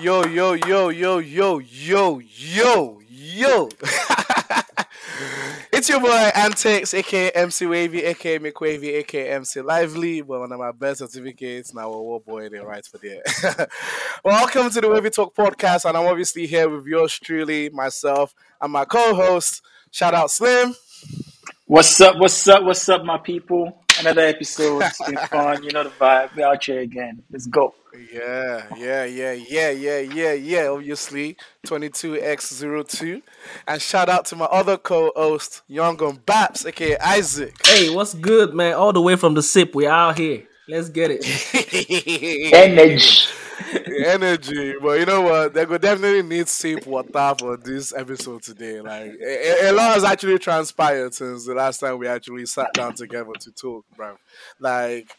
Yo, yo, yo, yo, yo, yo, yo, yo. it's your boy Antics, aka MC Wavy, aka McWavy, aka MC Lively. But one of my birth certificates, now a war boy, they right for there. Welcome to the Wavey Talk podcast, and I'm obviously here with yours truly, myself, and my co-host. Shout out Slim. What's up? What's up? What's up, my people? Another episode. It's been fun. You know the vibe. We're out here again. Let's go. Yeah, yeah, yeah, yeah, yeah, yeah, yeah. Obviously, 22x02. And shout out to my other co host, Young on Baps, aka Isaac. Hey, what's good, man? All the way from the SIP. We out here. Let's get it. Energy. Energy. But you know what? They could definitely need sip water for this episode today. Like, a, a lot has actually transpired since the last time we actually sat down together to talk, bro. Like,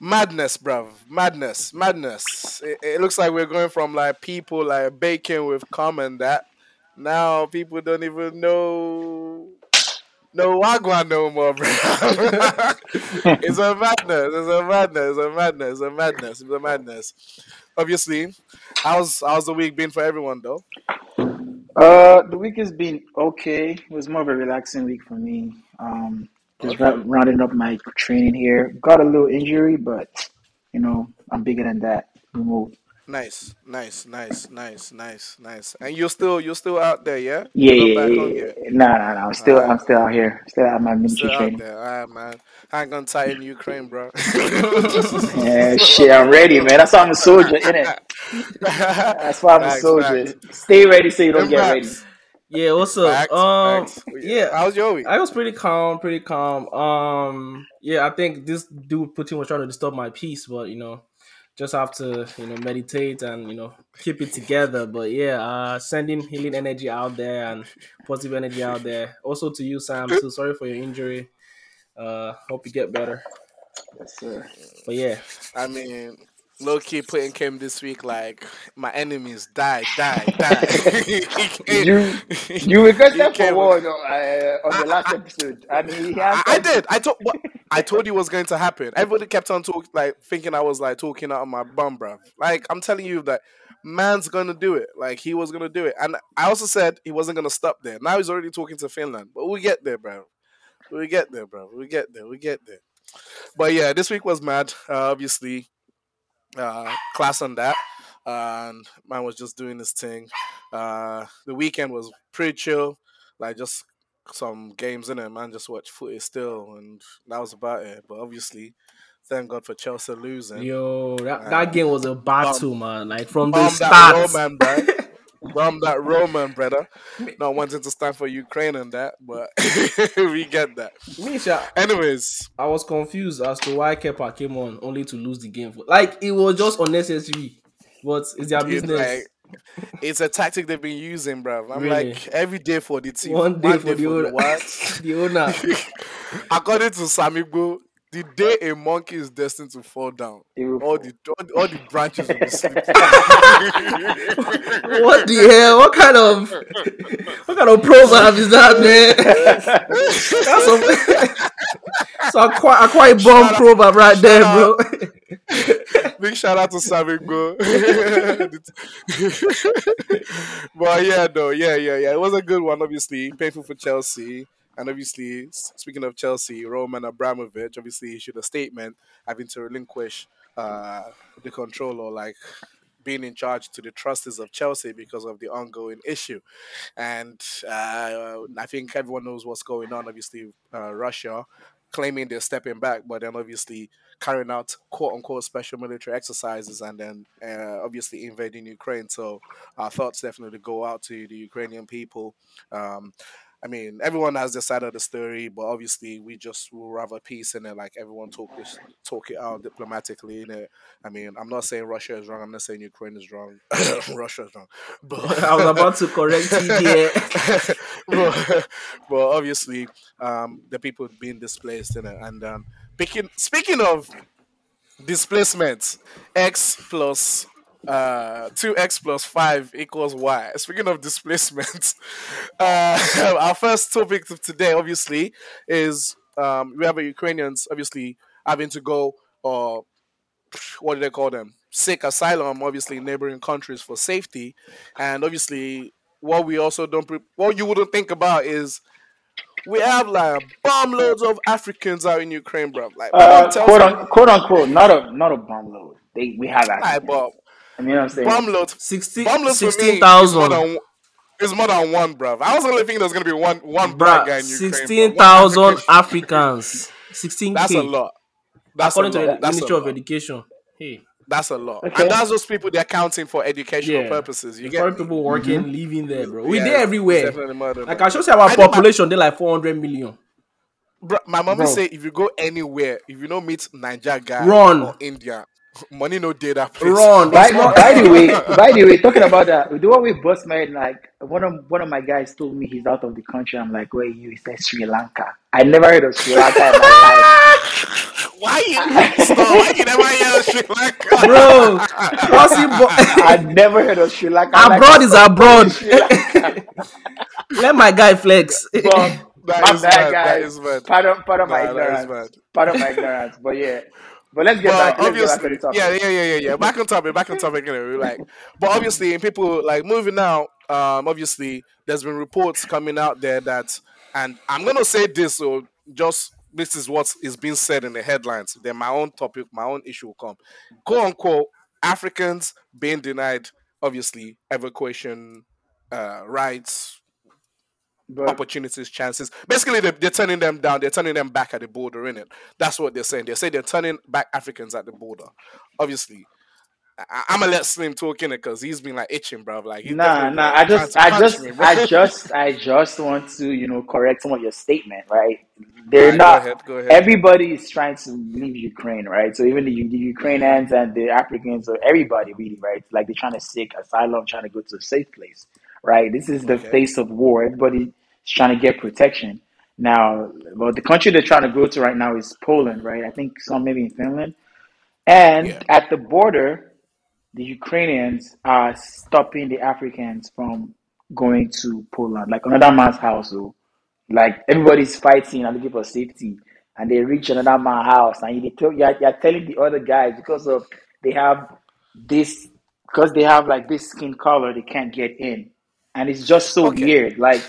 madness, bruv. Madness, madness. It, it, looks like we're going from like people like baking with common that now people don't even know no wagwan no more, bro. it's a madness. It's a madness. It's a madness. It's a madness. It's a madness. Obviously, how's how's the week been for everyone though? Uh, the week has been okay. It was more of a relaxing week for me. Um, just okay. rounding up my training here. Got a little injury, but you know I'm bigger than that. We moved. Nice, nice, nice, nice, nice, nice. And you're still you're still out there, yeah? Yeah, yeah, yeah. No, no, no. I'm still right. I'm still out here. Still out my military still training. All right, man. I ain't gonna tie in Ukraine, bro. yeah, shit. I'm ready, man. That's why I'm a soldier, innit? That's why I'm facts, a soldier. Facts. Stay ready so you don't get ready. Yeah, what's up? Facts, um, facts. yeah, how's your week? I was pretty calm, pretty calm. Um, yeah, I think this dude pretty much trying to disturb my peace, but you know, just have to you know meditate and you know keep it together. But yeah, uh, sending healing energy out there and positive energy out there. Also to you, Sam. Too sorry for your injury. Uh, hope you get better. Yes, sir. But yeah, I mean, low key Putin came this week like my enemies die, die, die. you you regret that for what uh, on the last episode? I mean, he. I, I did. I told. What, I told you was going to happen. Everybody kept on talking, like thinking I was like talking out of my bum, bro. Like I'm telling you that man's gonna do it. Like he was gonna do it, and I also said he wasn't gonna stop there. Now he's already talking to Finland, but we get there, bro. We get there, bro. We get there. We get there. But yeah, this week was mad. Uh, obviously, uh, class on that. and man was just doing this thing. Uh, the weekend was pretty chill, like just some games in it. Man, just watch footy still, and that was about it. But obviously, thank God for Chelsea losing. Yo, that, that game was a battle, man. Like from the start. Roman, From that Roman, brother. Not wanting to stand for Ukraine and that, but we get that. Misha. Anyways. I was confused as to why Kepa came on only to lose the game. Like, it was just unnecessary. But it's their business. Like, it's a tactic they've been using, bro. I'm Really? like every day for the team, One day for the owner. what? the owner. According to Samigo, the day a monkey is destined to fall down, all the all, the- all the branches will be slipping. what the hell? What kind of what kind of proverb is that, man? That's a so a quite a quite bomb Shout out- proverb right there, shout bro. Big shout out to Samigo. but yeah, no, yeah, yeah, yeah. It was a good one, obviously. Painful for Chelsea. And obviously, speaking of Chelsea, Roman Abramovich obviously issued a statement having to relinquish uh, the control or like being in charge to the trustees of Chelsea because of the ongoing issue. And uh, I think everyone knows what's going on. Obviously, uh, Russia claiming they're stepping back, but then obviously carrying out quote unquote special military exercises and then uh, obviously invading Ukraine. So our thoughts definitely go out to the Ukrainian people. Um, I mean, everyone has their side of the story, but obviously we just will rather peace in it. Like everyone talk this, talk it out diplomatically in it. I mean, I'm not saying Russia is wrong. I'm not saying Ukraine is wrong. Russia is wrong. But I was about to correct you there. but, but obviously, um, the people being displaced in it. And um, speaking speaking of displacement, x plus uh 2x plus 5 equals y speaking of displacement uh our first topic of today obviously is um we have a ukrainians obviously having to go or what do they call them? Seek asylum, obviously in neighboring countries for safety, and obviously what we also don't pre- what you wouldn't think about is we have like bomb loads of Africans out in Ukraine, bro. Like Uh, quote, un- quote unquote, not a not a bomb load. They we have Africans. but I mean, what I'm saying. bomb loads, 60 bomb loads for me is more 16,000. than is more than one, bro. I was only thinking there's gonna be one one black guy in Ukraine. bro. 16,000 Africans. 16k. That's a lot. That's According a to the That's Ministry of. Education. Hey. That's a lot. Okay. And that's those people they're counting for educational Yeah. purposes. You There's get probably me? people working, mm-hmm. living there, bro. We Yeah, there everywhere. murder, Like. I should say our I know my- population, they're like 400 million. Bro, my mommy Bro. say if you go anywhere, if you don't meet Naija guy Run. or India, money no day that place. Run. By, It's not- by the way, by the way, talking about that, the one we bust my like one of one of my guys told me he's out of the country. I'm like, where are you? He said Sri Lanka. I never heard of Sri Lanka in my Why you stop? Why you never hear of Sri Lanka? Bro, what's bo- I never heard of Sri Lanka. I'm like, abroad is abroad. Let my guy flex. But That my is bad, mad, that guys. is mad. Pardon, pardon my Nah, that is ignorance. mad. Pardon my ignorance. But yeah, but let's get back. But Let's get back to the topic. yeah, yeah, yeah, yeah, yeah. Back on topic, back on topic. Know, like, but obviously, in people like moving out, um, obviously, there's been reports coming out there that, and I'm gonna say this, so just this is what is being said in the headlines. Then my own topic, my own issue will come. Quote unquote, Africans being denied, obviously, evacuation uh, rights, But opportunities, chances. Basically, they're, they're turning them down. They're turning them back at the border, in it. That's what they're saying. They say they're turning back Africans at the border. Obviously, I, I'm gonna let Slim talk in it because he's been like itching, bro. Like, he's nah, nah. like, I just, I just, me. I just, I just want to, you know, correct some of your statement, right? They're Alright, go not. ahead, go ahead. Everybody is trying to leave Ukraine, right? So even the, the Ukrainians and the Africans, or everybody really, right? Like they're trying to seek asylum, trying to go to a safe place, right? This is the Okay. face of war. Everybody is trying to get protection. Now, well, the country they're trying to go to right now is Poland, right? I think some maybe in Finland. And Yeah. at the border, the Ukrainians are stopping the Africans from going to Poland, like another man's house. So, like everybody's fighting and looking for safety, and they reach another man's house, and you tell you're, you're telling the other guys because of they have this because they have like this skin color, they can't get in, and it's just so Okay. weird. Like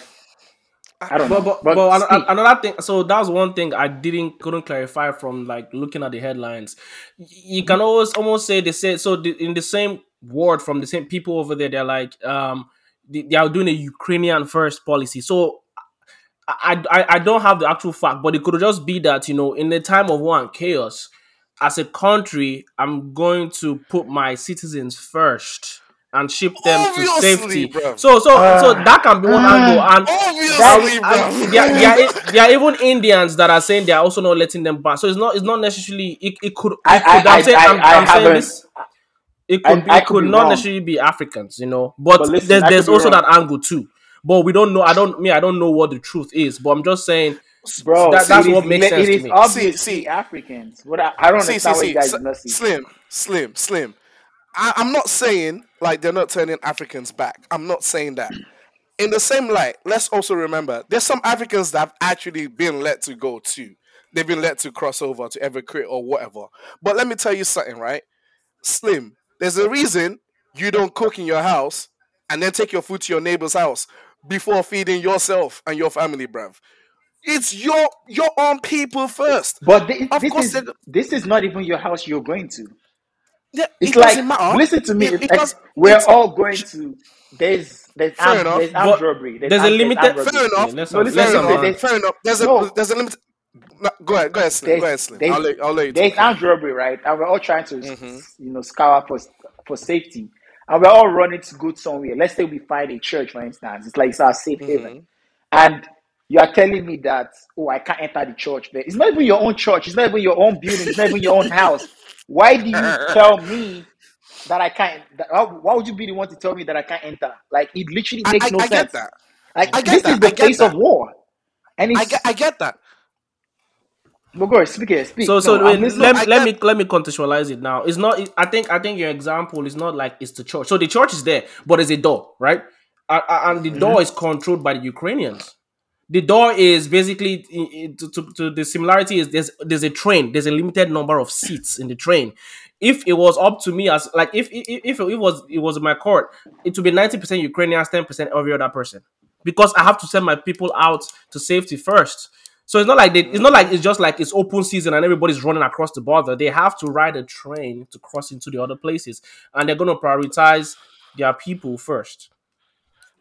I don't But know, but, but, speak. another thing. So that was one thing I didn't couldn't clarify from like looking at the headlines. You can always almost say they said so the, in the same word from the same people over there. They're like um they, they are doing a Ukrainian first policy. So I, I I don't have the actual fact, but it could just be that you know in the time of war and chaos, as a country, I'm going to put my citizens first and ship them Obviously, to safety. bruv. So so so Ah. that can be one Ah. angle and. Obviously, bro. And there, there, are, there are even Indians that are saying they are also not letting them pass. So it's not it's not necessarily it, it could. It I- could I- I'm saying, I- I'm, I I'm saying haven't- this. It I- could be, I it could could be not wrong. necessarily be Africans, you know. But, But listen, there's there's also wrong. that angle too. But we don't know. I don't me. I don't know what the truth is. But I'm just saying. Bro, That- that's it is what makes le- sense It to me. obviously See, see. Africans. What I, I don't see, understand see, what see, you guys do not see. Slim, Slim, Slim. I, I'm not saying like they're not turning Africans back. I'm not saying that. In the same light, let's also remember there's some Africans that have actually been let to go too. They've been let to cross over to evacuate or whatever. But let me tell you something, right? Slim, there's a reason you don't cook in your house and then take your food to your neighbor's house before feeding yourself and your family, bruv. It's your your own people first. But thi- Of this course is this is not even your house you're going to. Yeah, It's it like doesn't matter. listen to me. It- it's because like we're it's- all going to. There's there's Fair armed, enough, there's armed robbery. there's a armed- limited- armed robbery. Fair enough. Yeah, No, not- listen, Fair listen, enough. there's- Fair enough. There's a No. there's a limit. No, go ahead. Go ahead, Slim. Go ahead, Slim. there's, I'll let I'll let you there's talk. armed robbery, right? And we're all trying to, Mhm. you know, scour for for safety. And we're all running to go somewhere. Let's say we find a church, for instance. It's like it's our safe haven. And you are telling me that, oh, I can't enter the church. But it's not even your own church. It's not even your own building. It's not even your own house. Why do you tell me that I can't? That, why, why would you be the one to tell me that I can't enter? Like it literally makes I, no I sense. get that. Like I get this that. is the I get of war. And it's I get I get that. but go ahead, speak here, speak. So so wait, I'm let, let me let me contextualize it now. It's not. I think I think your example is not like it's the church. So the church is there, but there's a door, right? A- a- And the Mm-hmm. door is controlled by the Ukrainians. The door is basically to, to, to, the similarity is there's there's a train. There's a limited number of seats in the train. If it was up to me as like if if, if it was it was my court it would be 90% ukrainians 10% every other person. Because i have to send my people out to safety first. So it's not like they, it's not like it's just like it's open season and everybody's running across the border. They have to ride a train to cross into the other places. And they're going to prioritize their people first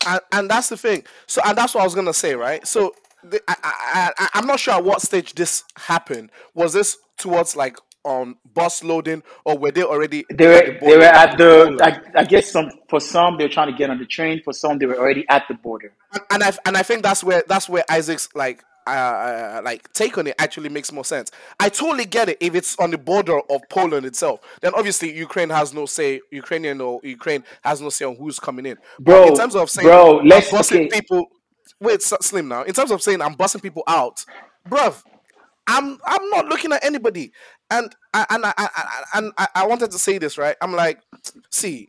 and, and that's the thing. So, and that's what I was gonna say, right? So, the, I, I, I, I'm not sure at what stage this happened. Was this towards like on bus loading, or were they already? They were. The they were at the. I, I, guess some for some they were trying to get on the train. For some they were already at the border. And, and I and I think that's where that's where Isaac's like uh, uh, like take on it actually makes more sense. I totally get it if it's on the border of Poland itself. Then obviously Ukraine has no say. Ukrainian or Ukraine has no say on who's coming in. Bro, but in terms of saying, bro, let's busting okay. people. Wait, slim now. In terms of saying I'm busting people out, bruv, I'm I'm not looking at anybody. And I, and I, I, and I, I wanted to say this right. I'm like, see,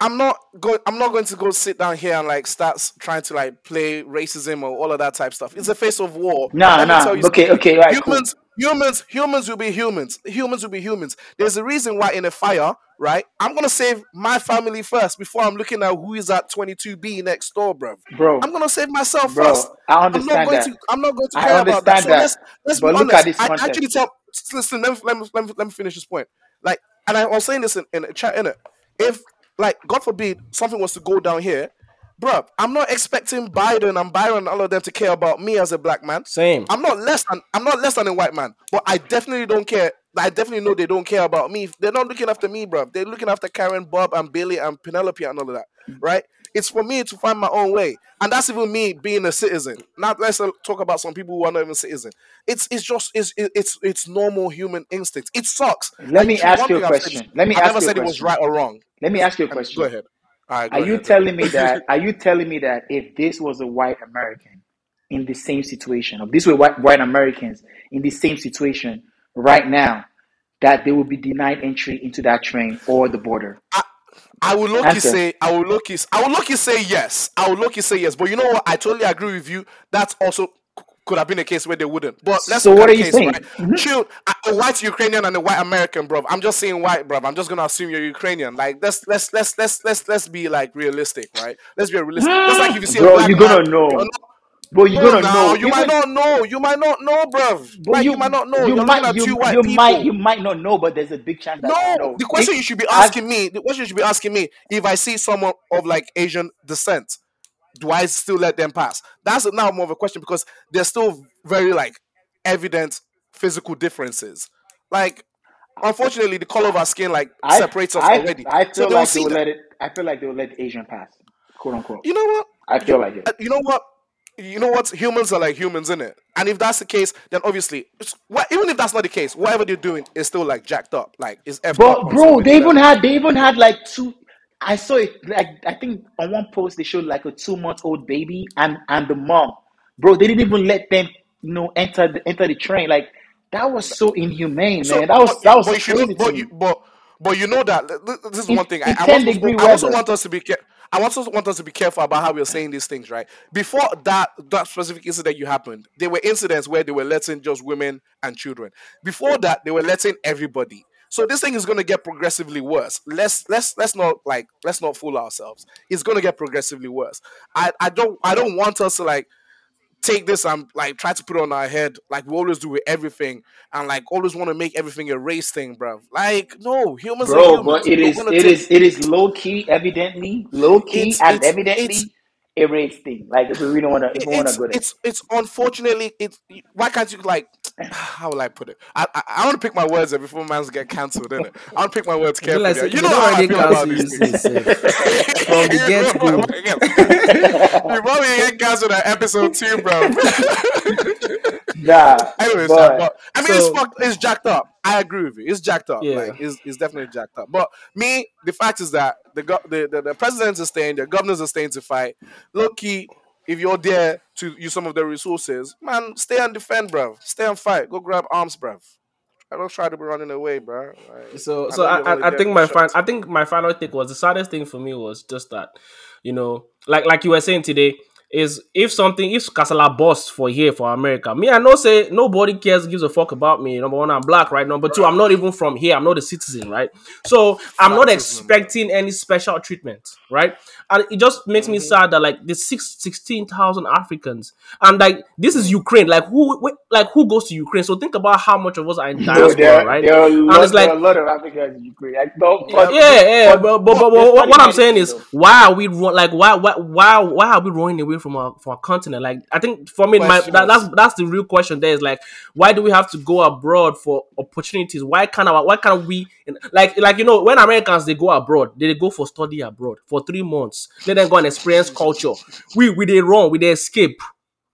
I'm not going. I'm not going to go sit down here and like start trying to like play racism or all of that type stuff. It's a face of war. Nah, nah. Okay, something. okay, right. Humans, cool. humans, humans will be humans. Humans will be humans. There's a reason why in a fire, right? I'm gonna save my family first before I'm looking at who is at 22B next door, bro. Bro, I'm gonna save myself bro, first. I understand I'm not going that. to. I'm not going to care about that. So that. let's let's but be look honest. At this I actually tell. Listen, let me, let me, let me, let me finish this point. Like, and I was saying this in, in a chat in it. If like, God forbid something was to go down here, bro. I'm not expecting Biden and Byron and all of them to care about me as a black man. Same. I'm not less than I'm not less than a white man, but I definitely don't care. I definitely know they don't care about me. They're not looking after me, bro. They're looking after Karen, Bob, and Billy, and Penelope, and all of that, right? It's for me to find my own way, and that's even me being a citizen. Now let's talk about some people who are not even citizen. It's it's just it's it's it's normal human instinct. It sucks. Let me ask you a question. Let me. I never said it was right or wrong. Let me ask you a question. Go ahead. go are ahead. you telling me that? Are you telling me that if this was a white American in the same situation, or this were white white Americans in the same situation right now, that they will be denied entry into that train or the border? I, I will look say I will look I will look say yes. I will look say yes. But you know what? I totally agree with you. That's also could have been a case where they wouldn't. But let's so what are you case, saying? Right? Mm-hmm. Chill, a white Ukrainian and a white American, bro. I'm just saying white, bro. I'm just gonna assume you're Ukrainian. Like let's let's let's let's let's let's be like realistic, right? Let's be realistic. Just like if you see bro, a black you're gonna man, know. Bro, you're gonna know. You Even, might not know. You might not know, bro. Like, you, you, might not know. You you're might. You, you might. You might not know, but there's a big chance that no. know. The question you should be asking me. The question you should be asking me. If I see someone of like Asian descent, do I still let them pass? That's now more of a question because there's still very like evident physical differences. Like, unfortunately, the color of our skin like I, separates us I, already. I feel like they will let it. I feel like they will let Asian pass, quote unquote. You know what? I feel like it. You know what? You know what? Humans are like humans, in it. And if that's the case, then obviously, even if that's not the case, whatever they're doing is still like jacked up. Like it's But bro, they even had they even had like two. I saw it like I think on one post they showed like a two month old baby and and the mom. Bro, they didn't even let them you know enter the enter the train. Like that was so inhumane, so, man. That was that was but, crazy. But, you, but but you know that this is one thing. I, I, also, I also want us to be careful. I also want us to be careful about how we're saying these things, right? Before that that specific incident you happened, there were incidents where they were letting just women and children. Before that, they were letting everybody. So this thing is going to get progressively worse. Let's let's let's not like let's not fool ourselves. It's going to get progressively worse. I I don't I don't want us to like take this and like try to put it on our head like we always do with everything and like always want to make everything a race thing, bro. Like no, humans bro, are humans. but it is it take... is it is low key, evidently low key it's, and it's, evidently. It's, a race thing. Like if we really want to, if we want to go there, it's it's unfortunately it's why can't you like how will I put it? I I, I want to pick my words before man's get cancelled, innit? I want to pick my words carefully. Like, you, you know how I feel about these things. From the get go, you probably get cancelled at episode two, bro. nah. Anyways, but, but, I mean, so, it's fucked. It's jacked up. I agree with you. It's jacked up. Yeah. Like, it's, it's definitely jacked up. But me, the fact is that the the, the, the presidents are staying, the governors are staying to fight. Look, key, if you're there to use some of the resources, man, stay and defend, bro. Stay and fight. Go grab arms, bro. I don't try to be running away, bro. Like, so, so I, I, I think my fin- I think my final take was the saddest thing for me was just that, you know, like like you were saying today, is if something if Casala busts for here for America, me I know say nobody cares gives a fuck about me. Number one, I'm black, right? Number two, I'm not even from here. I'm not a citizen, right? So I'm not expecting any special treatment, right? And it just makes me mm-hmm. sad that like the six sixteen thousand Africans and like this is Ukraine. Like who like who goes to Ukraine? So think about how much of us are in No, diaspora, there, right? there, are a And lot, it's like a lot of Africans in Ukraine. Like, no, Yeah. but, yeah, yeah, but but, but, but what, I'm saying is, why are we run, like why why why why are we running away from our from our continent? Like I think for me, my that, that's that's the real question. There is like, why do we have to go abroad for opportunities? Why can't our, why can't we like like you know when Americans they go abroad, they, they go for study abroad for three months, let them go and experience culture. We we they run, we they escape.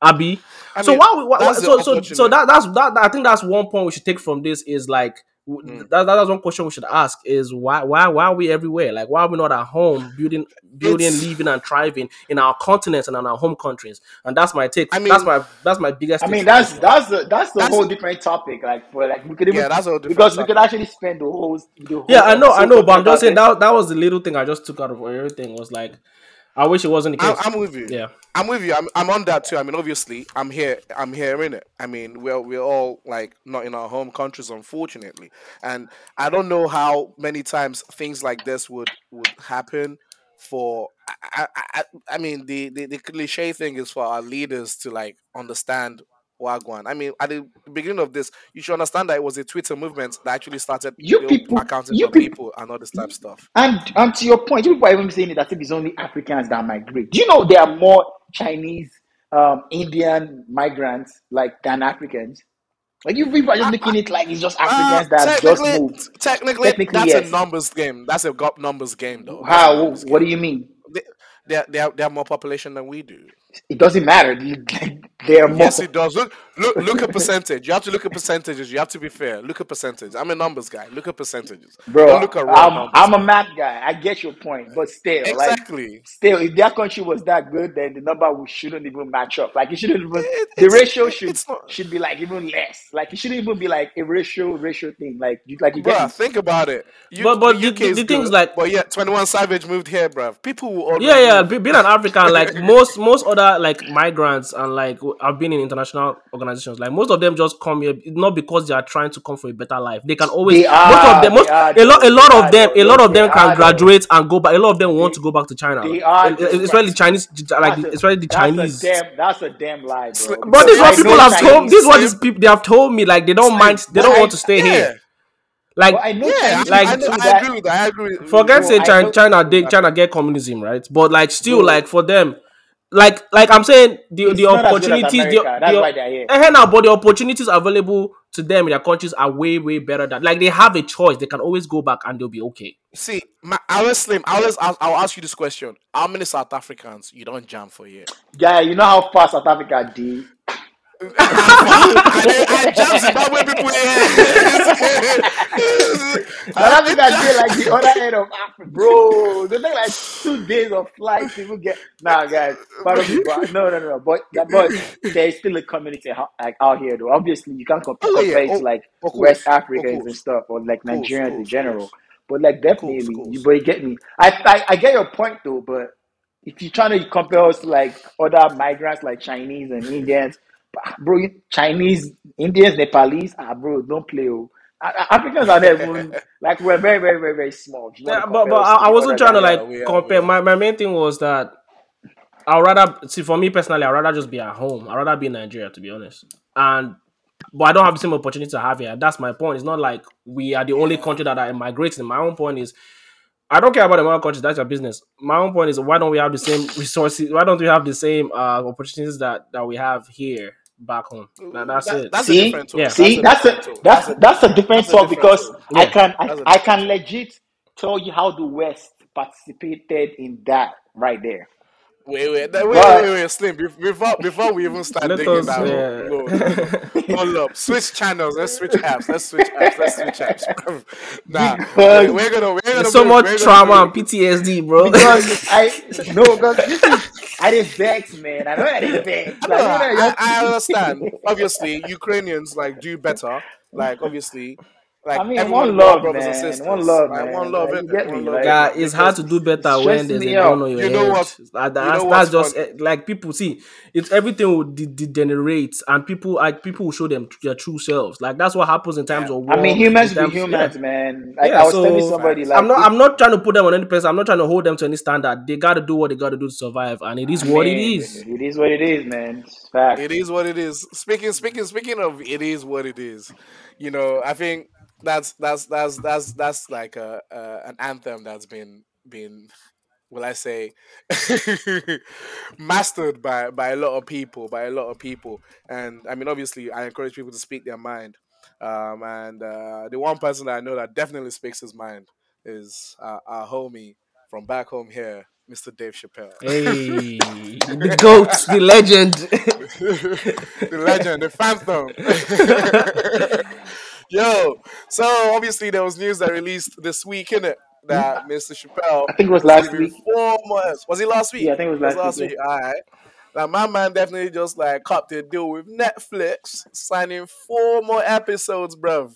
Abby, I so mean, why, why, why so so so that that's that I think that's one point we should take from this is like Mm. that, that's one question we should ask is why why why are we everywhere? Like why are we not at home building building It's- living and thriving in our continents and in our home countries? And that's my take. I mean- that's my that's my biggest I mean, for that's that's the that's the That's- whole different topic. Like, for like we could even Yeah, that's a different because we could actually spend the whole the whole yeah I know I know, but I'm just saying that that was the little thing I just took out of everything was like I wish it wasn't the case I'm with you. yeah I'm with you. I'm, I'm on that too. I mean, obviously, I'm here. I'm here in it. I mean, we're we're all like not in our home countries, unfortunately. And I don't know how many times things like this would would happen. For I, I, I, I mean, the, the the cliche thing is for our leaders to like understand Wagwan. I mean, at the beginning of this, you should understand that it was a Twitter movement that actually started You people- accounting you for people- people and all this type of stuff. And and to your point, you people are even saying that it's only Africans that migrate. Do you know there are more Chinese, um, Indian migrants like than Africans? Like you people are just making it like it's just Africans Uh, that just technically, moved. technically, Technically, that's yes. a numbers game. That's a numbers game, though. How? numbers What do you mean? They, they, are- they, are, they have more population than we do. It doesn't matter. They are more. Yes, it does. Look, look, look at percentage. You have to look at percentages. You have to be fair. Look at percentage. I'm a numbers guy. Look at percentages. Bro, Don't look at raw I'm, numbers. I'm a math guy. I get your point, but still, like, exactly. still, if their country was that good, then the number would, shouldn't even match up. Like, it shouldn't even. It- the it's- ratio should it's not- should be like even less. Like, it shouldn't even be like a ratio ratio thing. Like, you like you get Bruh, me? think about it. You, But- but the the- UK the- is the thing's good, like- but yeah, 21 Savage moved here, bruv. People will already yeah yeah move. be- being an african like most most other like migrants and like i've been in international organizations like most of them just come here not because they are trying to come for a better life they can always They most are, of them most they are, a lot a lot of them a lot of them can graduate and go back a lot of them want They- to go back to china they are, though, especially chinese like That's a- especially the that's chinese A damn, that's a damn lie, bro. but this is what people know have told this is what these people they have told me like they don't mind they don't want to stay yeah. here like But I know Yeah, Chinese like- I, people I, too I agree with that. I agree. With forget Bro, say China, know- China, they, China get communism, right? But like still, Bro. like for them, like like I'm saying, the It's the not as good as opportunities, the, America. That's the, why they're here. eh, now, but the opportunities available to them in their countries are way way better than like they have a choice. They can always go back and they'll be okay. See, my, I was slim. I was. I'll, I'll ask you this question: How many South Africans you don't jam for here? Guy, you know how far South Africa did? I, did- I jam Zimbabwe people here. South Africa did like the other end of Africa, bro. They take like two days of flight to even get. Nah, guys, pardon me, but no, no, no. But but there is still a community like out here, though. Obviously, you can't compare, Oh, yeah. it Oh, to like of course. West Of Africans and stuff, or like Nigerians in general. But like definitely, course. you but you get me. I, I I get your point though, but if you're trying to compare us to like other migrants like Chinese and Indians, bro, you- Chinese, Indians, Nepalese, ah, bro, don't play. Oh. A- A- Africans are there, even, like we're very, very, very, very small. Yeah, but but I, I wasn't trying to like we compare. My my main thing was that I'd rather see for me personally, I'd rather just be at home. I'd rather be in Nigeria to be honest. And but I don't have the same opportunity to have here. That's my point. It's not like we are the only country that are migrating. My own point is I don't care about the other countries. That's your business. My own point is why don't we have the same resources? Why don't we have the same uh, opportunities that that we have here back home? That- that's That- it. That's See? a different talk. Yeah. See, that's a different talk. that's that's a different that's talk different because talk. I can That's I, a I can legit tell you how the West participated in that right there. Wait, wait, that- wait, wait, wait, Slim. Before before we even start Let digging us. down, Yeah. no, no, no. hold up, switch channels. Let's switch apps. Let's switch apps. Let's switch apps. nah, Because- we're, we're gonna we're gonna There's so much trauma move- and PTSD, bro. Because I no because this is I didn't vex man. I know I didn't vex. Like, know, you know, I, I understand. Obviously, Ukrainians like do better. Like obviously, Like I mean, everyone one love, brothers and man. sisters. One love, Like, man. One love, Like, you innit? get One me, love, like- Yeah, it's hard to do better when there's a me gun out. on your You know head. what? That- You that's, know that's just eh, like people see it's everything will de- degenerate and people like people will show them their true selves. Like that's what happens in times Yeah. of war. I mean, humans in be humans, yeah. man. Like Yeah, I was so- telling somebody, like I'm not. I'm not trying to put them on any person. I'm not trying to hold them to any standard. They got to do what they got to do to survive, and it is I what it mean, is. It is what it is, man. Fact. It is what it is. Speaking, speaking, speaking of, it is what it is. You know, I think that's that's that's that's that's like a, a an anthem that's been been, will I say, mastered by by a lot of people, by a lot of people. And I mean, obviously, I encourage people to speak their mind. Um, and uh, the one person that I know that definitely speaks his mind is uh, our homie from back home here, Mr. Dave Chappelle. Hey, the goat, the legend. the legend, the phantom. Yo, so obviously there was news that released this week, innit? That Mr. Chappelle. I think it was last week. Four months. Was it last week? Yeah, I think it was last week, All right. Now my man definitely just like copped a deal with Netflix, signing four more episodes, bruv.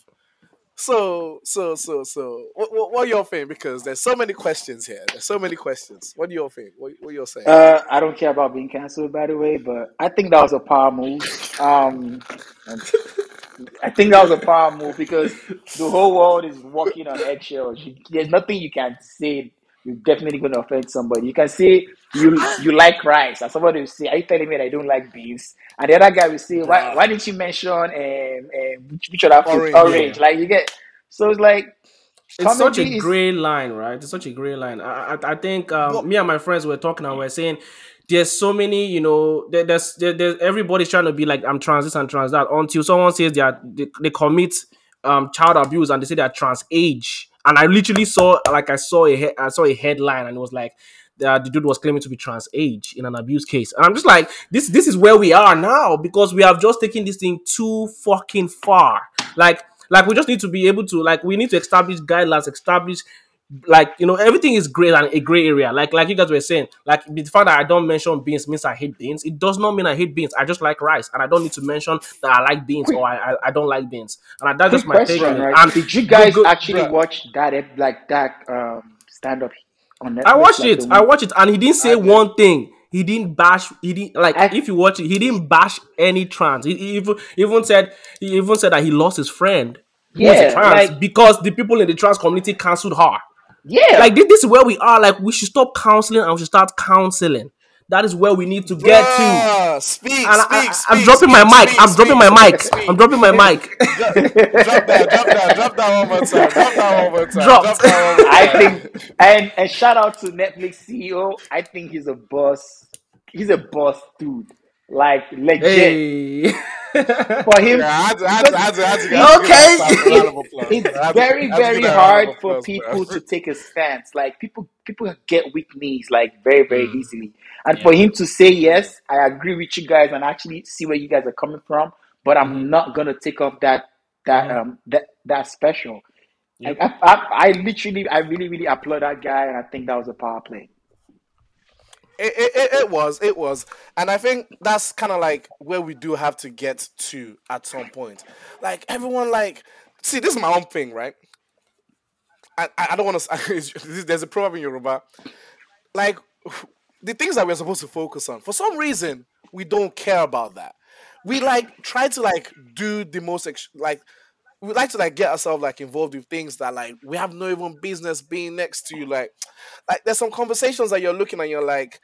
So, so, so, so, what, what, what you think? Because there's so many questions here. There's so many questions. What do you think? What, what you saying? Uh, I don't care about being canceled, by the way, but I think that was a power move. Um, I think that was a power move because the whole world is walking on eggshells. You, there's nothing you can say. You're definitely going to offend somebody. You can say you you like rice, and somebody will say, "Are you telling me that I don't like beans?" And the other guy will say, "Why why didn't you mention um, um which, which other food? Orange, Orange?" yeah. Like you get. So it's like it's such a is- gray line, right? It's such a gray line. I, I, I think um, Well- me and my friends were talking and we are saying there's so many, you know, there, there's there, there's everybody's trying to be like I'm trans this and trans that until someone says they are they, they commit um child abuse and they say they're trans age. And I literally saw like I saw a saw a headline and it was like the dude was claiming to be trans age in an abuse case. And I'm just like, this this is where we are now because we have just taken this thing too fucking far. Like like we just need to be able to like we need to establish guidelines, establish like you know everything is great and a gray area. Like like you guys were saying, like the fact that I don't mention beans means I hate beans. It does not mean I hate beans. I just like rice, and I don't need to mention that I like beans or I I, I don't like beans. And I, that's just Quick my take question, on it. right? And Did you guys go- go- actually bruh. watch that like that um stand up on Netflix? I watched like it. I watched it, and he didn't say I did. one thing. He didn't bash. He didn't like. I- if you watch it, he didn't bash any trans. He, he even he even said he even said that he lost his friend was Yeah, trans like- because the people in the trans community cancelled her. Yeah, Like this, this is where we are. Like we should stop counseling and we should start counseling. That is where we need to get to. Bruh, Speak, And I, speak, I, speak. am dropping my mic. speak, I'm dropping my mic. speak, I'm dropping my mic. drop that, drop that, drop that one more time. Drop that one more time. Dropped. Drop that one more I think, and and shout out to Netflix CEO. I think he's a boss. He's a boss dude. Like legit hey. for him. Yeah, I I I Okay. give myself a round of applause. It's I had to- very, I had to very give that a round hard for applause, people bro. to take a stance. Like people, people get weak knees like very, very Mm. easily. And for him to say yes, I agree with you guys and actually see where you guys are coming from. But I'm Mm-hmm. not gonna take off that that Mhm. um that that special. Yep. I, I, I, I literally, I really, really applaud that guy, and I think that was a power play. It, it, it, was, it was, and I think that's kind of like where we do have to get to at some point. Like everyone, like, see, this is my own thing, right? I, I don't want to. There's a proverb in Yoruba, like the things that we're supposed to focus on. For some reason, we don't care about that. We like try to like do the most like we like to like get ourselves like involved with things that like we have no even business being next to you. Like, like there's some conversations that you're looking and you're like,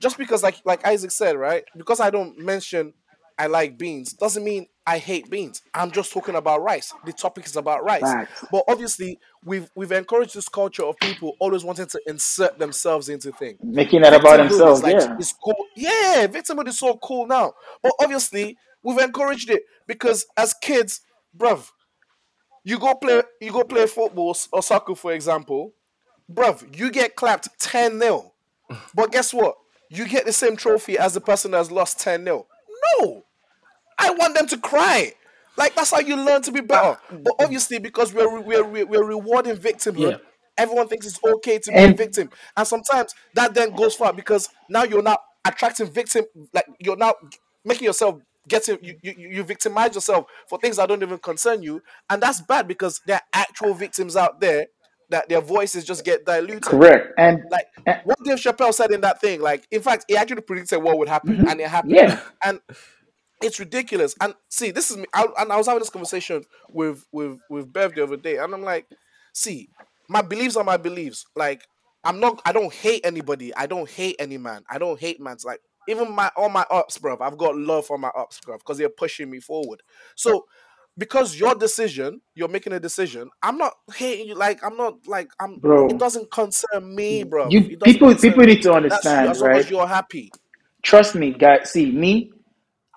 just because like like Isaac said, right? Because I don't mention I like beans doesn't mean I hate beans. I'm just talking about rice. The topic is about rice. But obviously, we've we've encouraged this culture of people always wanting to insert themselves into things. Making it about themselves, like, yeah. It's cool. Yeah, victimhood is so cool now. But obviously, we've encouraged it because as kids, bruv, you go play you go play football or soccer, for example, bruv, you get clapped 10 0. But guess what? You get the same trophy as the person that's lost 10 0. No. I want them to cry. Like that's how you learn to be better. But obviously, because we're we're we're, we're rewarding victimhood, Yeah. everyone thinks it's okay to be And- a victim, and sometimes that then goes far because now you're not attracting victim, like you're now making yourself getting you, you you victimize yourself for things that don't even concern you, and that's bad because there are actual victims out there that their voices just get diluted. Correct. And Like and- what Dave Chappelle said in that thing, like in fact, he actually predicted what would happen, Mhm. and it happened. yeah, And it's ridiculous. And see, this is me. I, and I was having this conversation with with with Bev the other day, and I'm like, see, my beliefs are my beliefs. Like I'm not. I don't hate anybody. I don't hate any man. I don't hate man's like. Even my all my ups, bro. I've got love for my ups, bro, because they're pushing me forward. So, because your decision, you're making a decision. I'm not hating you. Like I'm not like I'm. bro. It doesn't concern me, bro. You people people need to understand, long as right? you're happy. Trust me, guys. See me.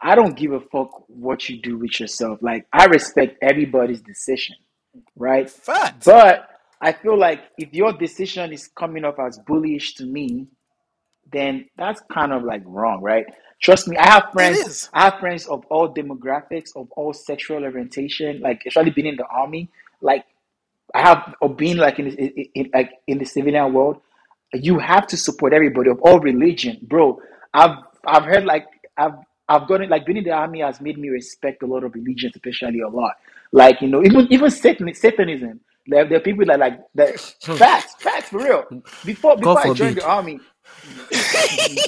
I don't give a fuck what you do with yourself. Like I respect everybody's decision, right? Fact. But I feel like if your decision is coming off as bullish to me, then that's kind of like wrong, right? Trust me, I have It friends. is. I have friends of all demographics, of all sexual orientation. Like, especially being in the army, like I have or being like in, in, in like in the civilian world, you have to support everybody of all religion, bro. I've I've heard like I've I've gotten like being in the army has made me respect a lot of religions, especially a lot. Like you know, even even Satan, Satanism. There, there are people that like that facts, facts for real. Before before I joined forbid. the army,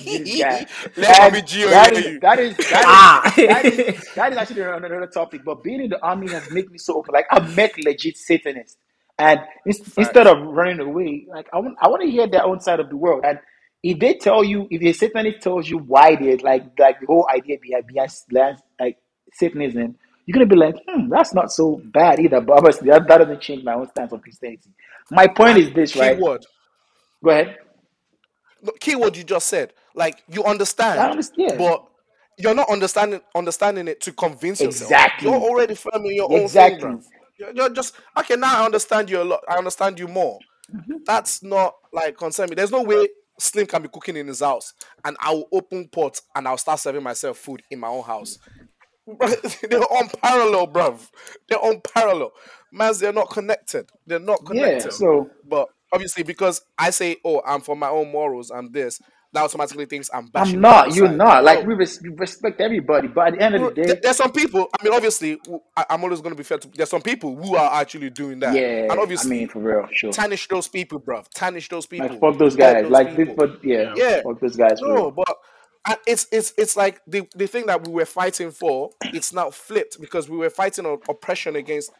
this. Let And Bobby Gio that hear is you. that is that is Ah. that is that is actually another topic. But being in the army has made me so open. Like I've met legit Satanists, and ins- instead of running away, like I want I want to hear their own side of the world. And if they tell you, if a Satanist tells you why they like like the whole idea behind behind behind, like Satanism, you're gonna be like, hmm, that's not so bad either. But obviously, that, that doesn't change my own stance on Christianity. My point point is this, right? keyword, Go ahead. No, keyword you just said. Like you I understand, understand. but you're not understanding understanding it to convince yourself. Exactly. You're already firm in your own Exactly. thing, bro. You're, just okay. Now I understand you a lot. I understand you more. Mm-hmm. That's not like concern me. There's no way Slim can be cooking in his house, and I will open pot and I'll start serving myself food in my own house. they're unparalleled, bruv. They're unparalleled. Mans, they're not connected. They're not connected. Yeah. connected. So But obviously, because I say, "Oh, I'm for my own morals," I'm this, that automatically thinks I'm bashing. I'm not. You're not. Like No. we, res- we respect everybody, but at the end of the day, there- there's some people. I mean, obviously, I- am always going to be fair to. There's some people who are actually doing that, yeah. and obviously, I mean, for real, sure. tarnish those people, bro. Tarnish those people. Like fuck those guys. those Like this, but yeah, Yeah. fuck those guys. No, but it's it's it's like the the thing that we were fighting for. It's now flipped because we were fighting on oppression against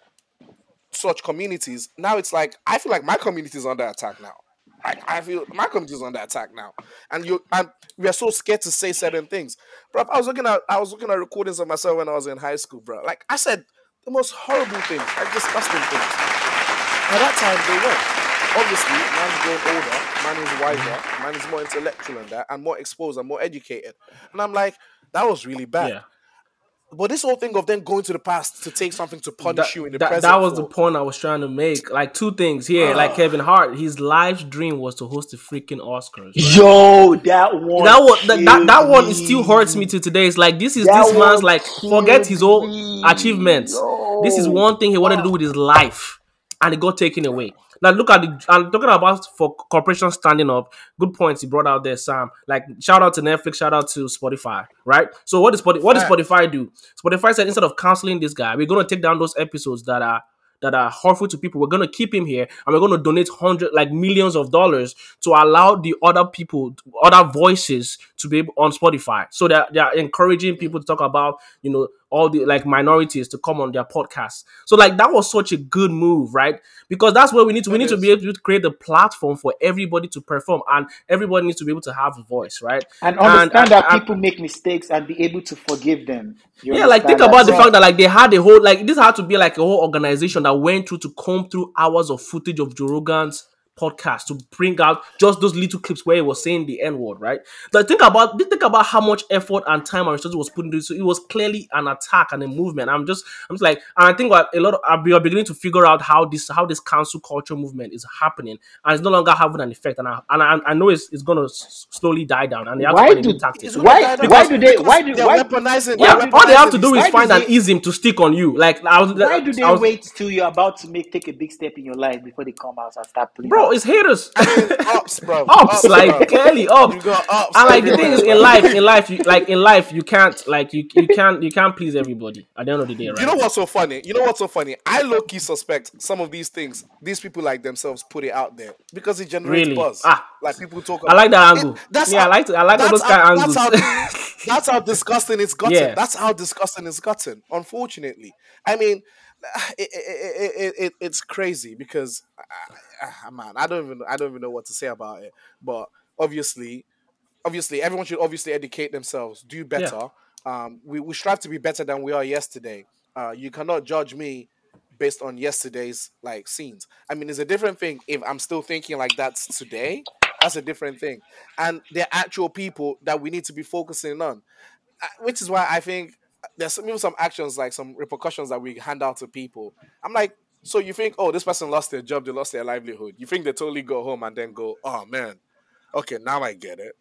such communities. Now it's like I feel like my community is under attack now. Like I feel my community is under attack now, and you and we are so scared to say certain things. Bro, I was looking at I was looking at recordings of myself when I was in high school, bro. Like I said the most horrible things, like disgusting things. At that time they were. Obviously, man's grown older, man is wiser, mm-hmm. man is more intellectual than that, and more exposed and more educated. And I'm like, that was really bad. yeah. But this whole thing of then going to the past to take something to punish That, you in the that, present. that was the point I was trying to make. Like two things here. Ah. Like Kevin Hart, his life's dream was to host the freaking Oscars. Yo, that one. that one that, that, that one me. is still hurts me to today. It's like this is That this man's like forget his own me. achievements. This is one thing he wanted to do with his life, and it got taken away. Now look at the I'm talking about for corporations standing up. Good points he brought out there, Sam. Like shout out to Netflix, shout out to Spotify, right? So what does Spotify what does Spotify do? Spotify said instead of canceling this guy, we're gonna take down those episodes that are that are harmful to people. We're gonna keep him here, and we're gonna donate hundred like millions of dollars to allow the other people, other voices to be able, on Spotify. So that they are encouraging people to talk about you know all the like minorities to come on their podcast. So like that was such a good move, right? Because that's where we need to we need to be able to create a platform for everybody to perform, and everybody needs to be able to have a voice, right? And understand And- that and- people make mistakes and be able to forgive them. You yeah, like think about the So- fact that like they had a whole like this had to be like a whole organization that went through to comb through hours of footage of Joe Rogan's podcast to bring out just those little clips where he was saying the N word, right? But think about think about how much effort and time and resources was put into it. So it was clearly an attack and a movement. I'm just I'm just like and I think what a lot of we are beginning to figure out how this how this cancel culture movement is happening and it's no longer having an effect. And I and I, I know it's, it's gonna s- slowly die down and they have Why to do- new tactic. It's gonna Why- die why because- do they- why do- why- weaponizing? Yeah, they're all they have to do is find an they- ism to stick on you. Like I was, Why do they I was- wait till you're about to make take a big step in your life before they come out and start playing? bro? No, it's haters. I mean, ups, bro. ups, like bro. clearly ups. You got ups. And like the thing is, in life, in life, you like in life, you can't like you you can't you can't please everybody. At the end of the day, right? You know what's so funny? You know what's so funny? I low key suspect some of these things. These people like themselves put it out there because it generates Really? buzz. Ah. like people talk. I like that angle. It- that's yeah, how- I like to, I like that's those kind of that's angles. how- That's how disgusting it's gotten. Yeah. That's how disgusting it's gotten. Unfortunately, I mean, it, it, it, it, it, it's crazy because, uh, man, I don't even I don't even know what to say about it. But obviously, obviously, everyone should obviously educate themselves, do better. Um, we, we strive to be better than we are yesterday. Uh, you cannot judge me based on yesterday's like scenes. I mean, it's a different thing if I'm still thinking like that's today. That's a different thing, and they're actual people that we need to be focusing on, Uh, which is why I think there's some, even some actions like some repercussions that we hand out to people. I'm like, so you think, oh, this person lost their job, they lost their livelihood. You think they totally go home and then go, oh man, okay, now I get it.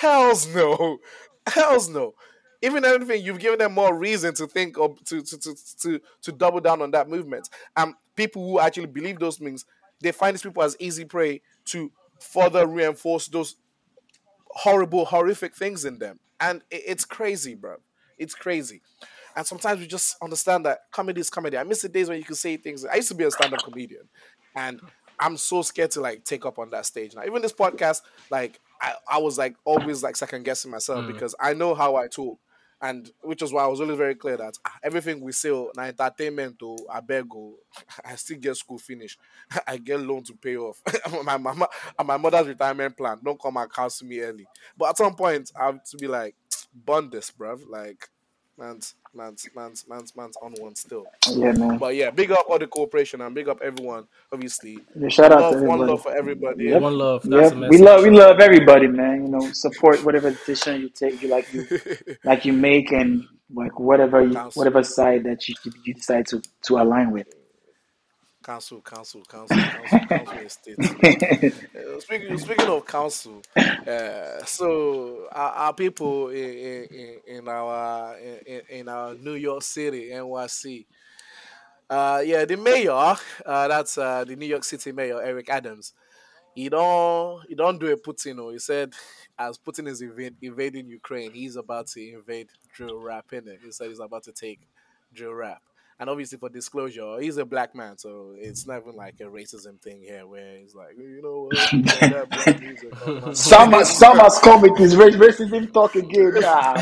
Hell's no, hell's no. Even anything, you've given them more reason to think of to to to to, to double down on that movement. And people who actually believe those things, they find these people as easy prey to further reinforce those horrible, horrific things in them. And it's crazy, bro. It's crazy. And sometimes we just understand that comedy is comedy. I miss the days when you could say things. I used to be a stand-up comedian, and I'm so scared to like take up on that stage now. Even this podcast, like I, I was like always like second guessing myself because I know how I talk. And which is why I was always very clear that ah, everything we say, oh, na entertainment, oh, I beg, oh, I still get school finish. I get loan to pay off. my mama and my mother's retirement plan. Don't come and counsel me early. But at some point, I have to be like, bond this, bruv. Like, man's, man's, man's, man's, man's on one still. Yeah, man. But yeah, big up all the cooperation and big up everyone, obviously. Yeah, shout out love, to one love for everybody. Yep. One love. Yeah, That's the we love we love everybody, man. You know, support whatever decision you take, you like you like you make, and like whatever you, whatever side that you you decide to to align with. Council, council, council, council, council estates. Uh, speaking, speaking of council, uh, so our, our people in, in, in- our in, in our New York City, NYC, uh, yeah, the mayor, uh, that's uh, the New York City mayor, Eric Adams. He don't he don't do a Putin. oh. He said as Putin is invade, invading Ukraine, he's about to invade drill rap in it. He said he's about to take drill rap. And obviously, for disclosure, he's a black man, so it's not even like a racism thing here, where he's like, you know what, you know, that black music, man." Some some has come with his racism talk again. Nah,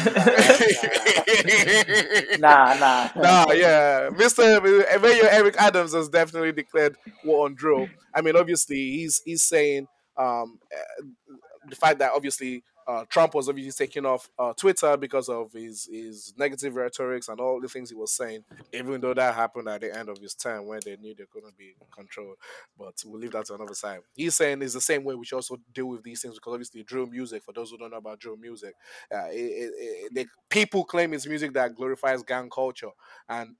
nah, nah. nah. nah, yeah, Mr. Mayor Eric Adams has definitely declared war on drill. I mean, obviously, he's he's saying um, uh, the fact that obviously uh, Trump was obviously taking off uh, Twitter because of his his negative rhetorics and all the things he was saying. Even though that happened at the end of his term when they knew they couldn't be controlled, but we'll leave that to another side. He's saying it's the same way we should also deal with these things because obviously drill music. For those who don't know about drill music, uh, it, it, it, people claim it's music that glorifies gang culture and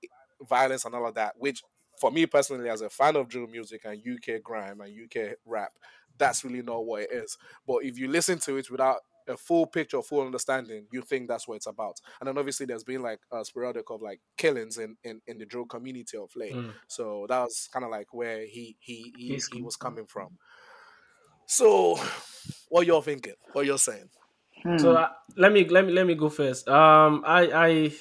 violence and all of that. Which, for me personally, as a fan of drill music and UK grime and UK rap, that's really not what it is. But if you listen to it without a full picture, a full understanding, you think that's what it's about. And then obviously there's been like a sporadic of like killings in, in, in the drill community of late. Mm. So that was kind of like where he he he, He's he was coming from. So what you're thinking? What you're saying? So uh, let me let me let me go first. Um, I I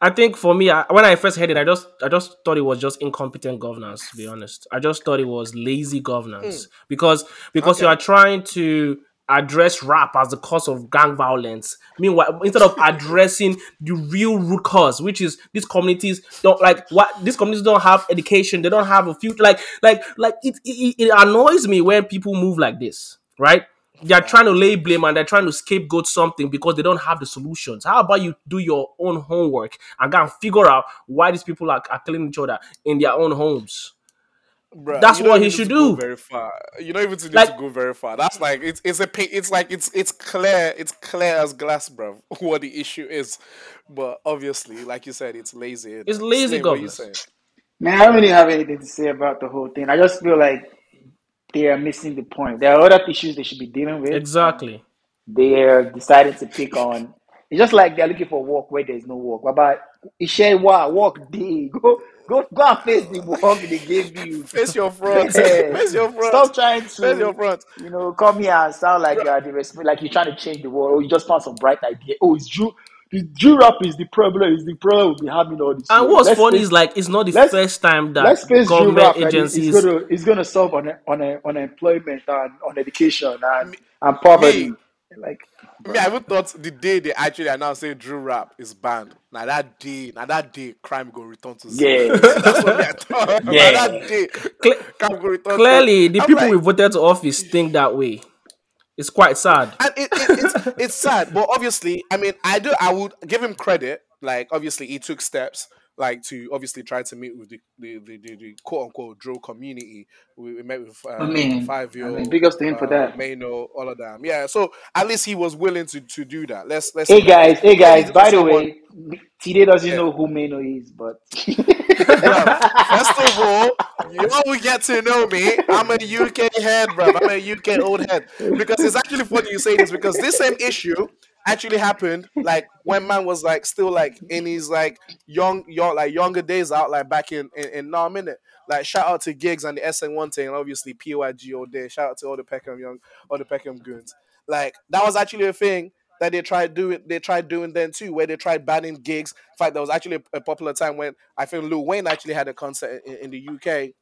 I think for me, I, when I first heard it, I just I just thought it was just incompetent governance. To be honest, I just thought it was lazy governance because because you are trying to address rap as the cause of gang violence. Meanwhile, instead of addressing the real root cause, which is these communities don't like what these communities don't have education, they don't have a future. Like like like it it, it annoys me when people move like this, right? They're trying to lay blame and they're trying to scapegoat something because they don't have the solutions. How about you do your own homework and go and figure out why these people are, are killing each other in their own homes? Bruh, That's you don't what he even should need to go do. Very far. You don't even need Like- to go very far. That's like it's it's a it's like it's it's clear it's clear as glass, bro. What the issue is, but obviously, like you said, it's lazy. It's lazy Slave, what you governance. Man, I don't really have anything to say about the whole thing. I just feel like they are missing the point. There are other issues they should be dealing with. Exactly. They're deciding to pick on. It's just like they're looking for work where there's no work. But about Ishe wa work day. Go Go go and face the work they gave you. Face your front. Face your front. Stop trying to Face your front. you know come here and sound like you are the respect like you're trying to change the world or you just found some bright idea. Oh, it's Jew the Jew rap is the problem, is the problem we'll be having all this. And what's Let's funny face- is like it's not the first time that let's face government rap and it's, agencies. it's gonna it's gonna solve on on unemployment and on education and, and poverty. me- Like Me, I even thought the day they actually announced say Drew Rap is banned. Now that day, now that day, crime go return to zero. Yeah. That's what I thought. Yeah. Now that day, Cle- crime go return. Clearly, to, the I'm people like, we voted to office think that way. It's quite sad. and it, it, it's it's sad, but obviously, I mean, I do. I would give him credit. Like, obviously, he took steps. Like to obviously try to meet with the the, the, the, the quote unquote drill community. We, we met with uh, I mean, five year I mean, big ups to him for that. Maino, all of them. Yeah, so at least he was willing to to do that. Let's let's. Hey guys, hey guys, by the way, Tide doesn't Yeah. know who Maino is, but First of all, you all will get to know me. I'm a UK head, bro. I'm a UK old head. Because it's actually funny you say this because this same issue actually happened like when man was like still like in his like young young like younger days out like back in in, in no minute. Like shout out to Giggs and the SN1 thing and obviously PYG all day. Shout out to all the Peckham young all the Peckham goons. Like that was actually a thing that they tried doing they tried doing then too, where they tried banning Giggs. In fact, there was actually a, a popular time when I think Lil Wayne actually had a concert in, in the UK,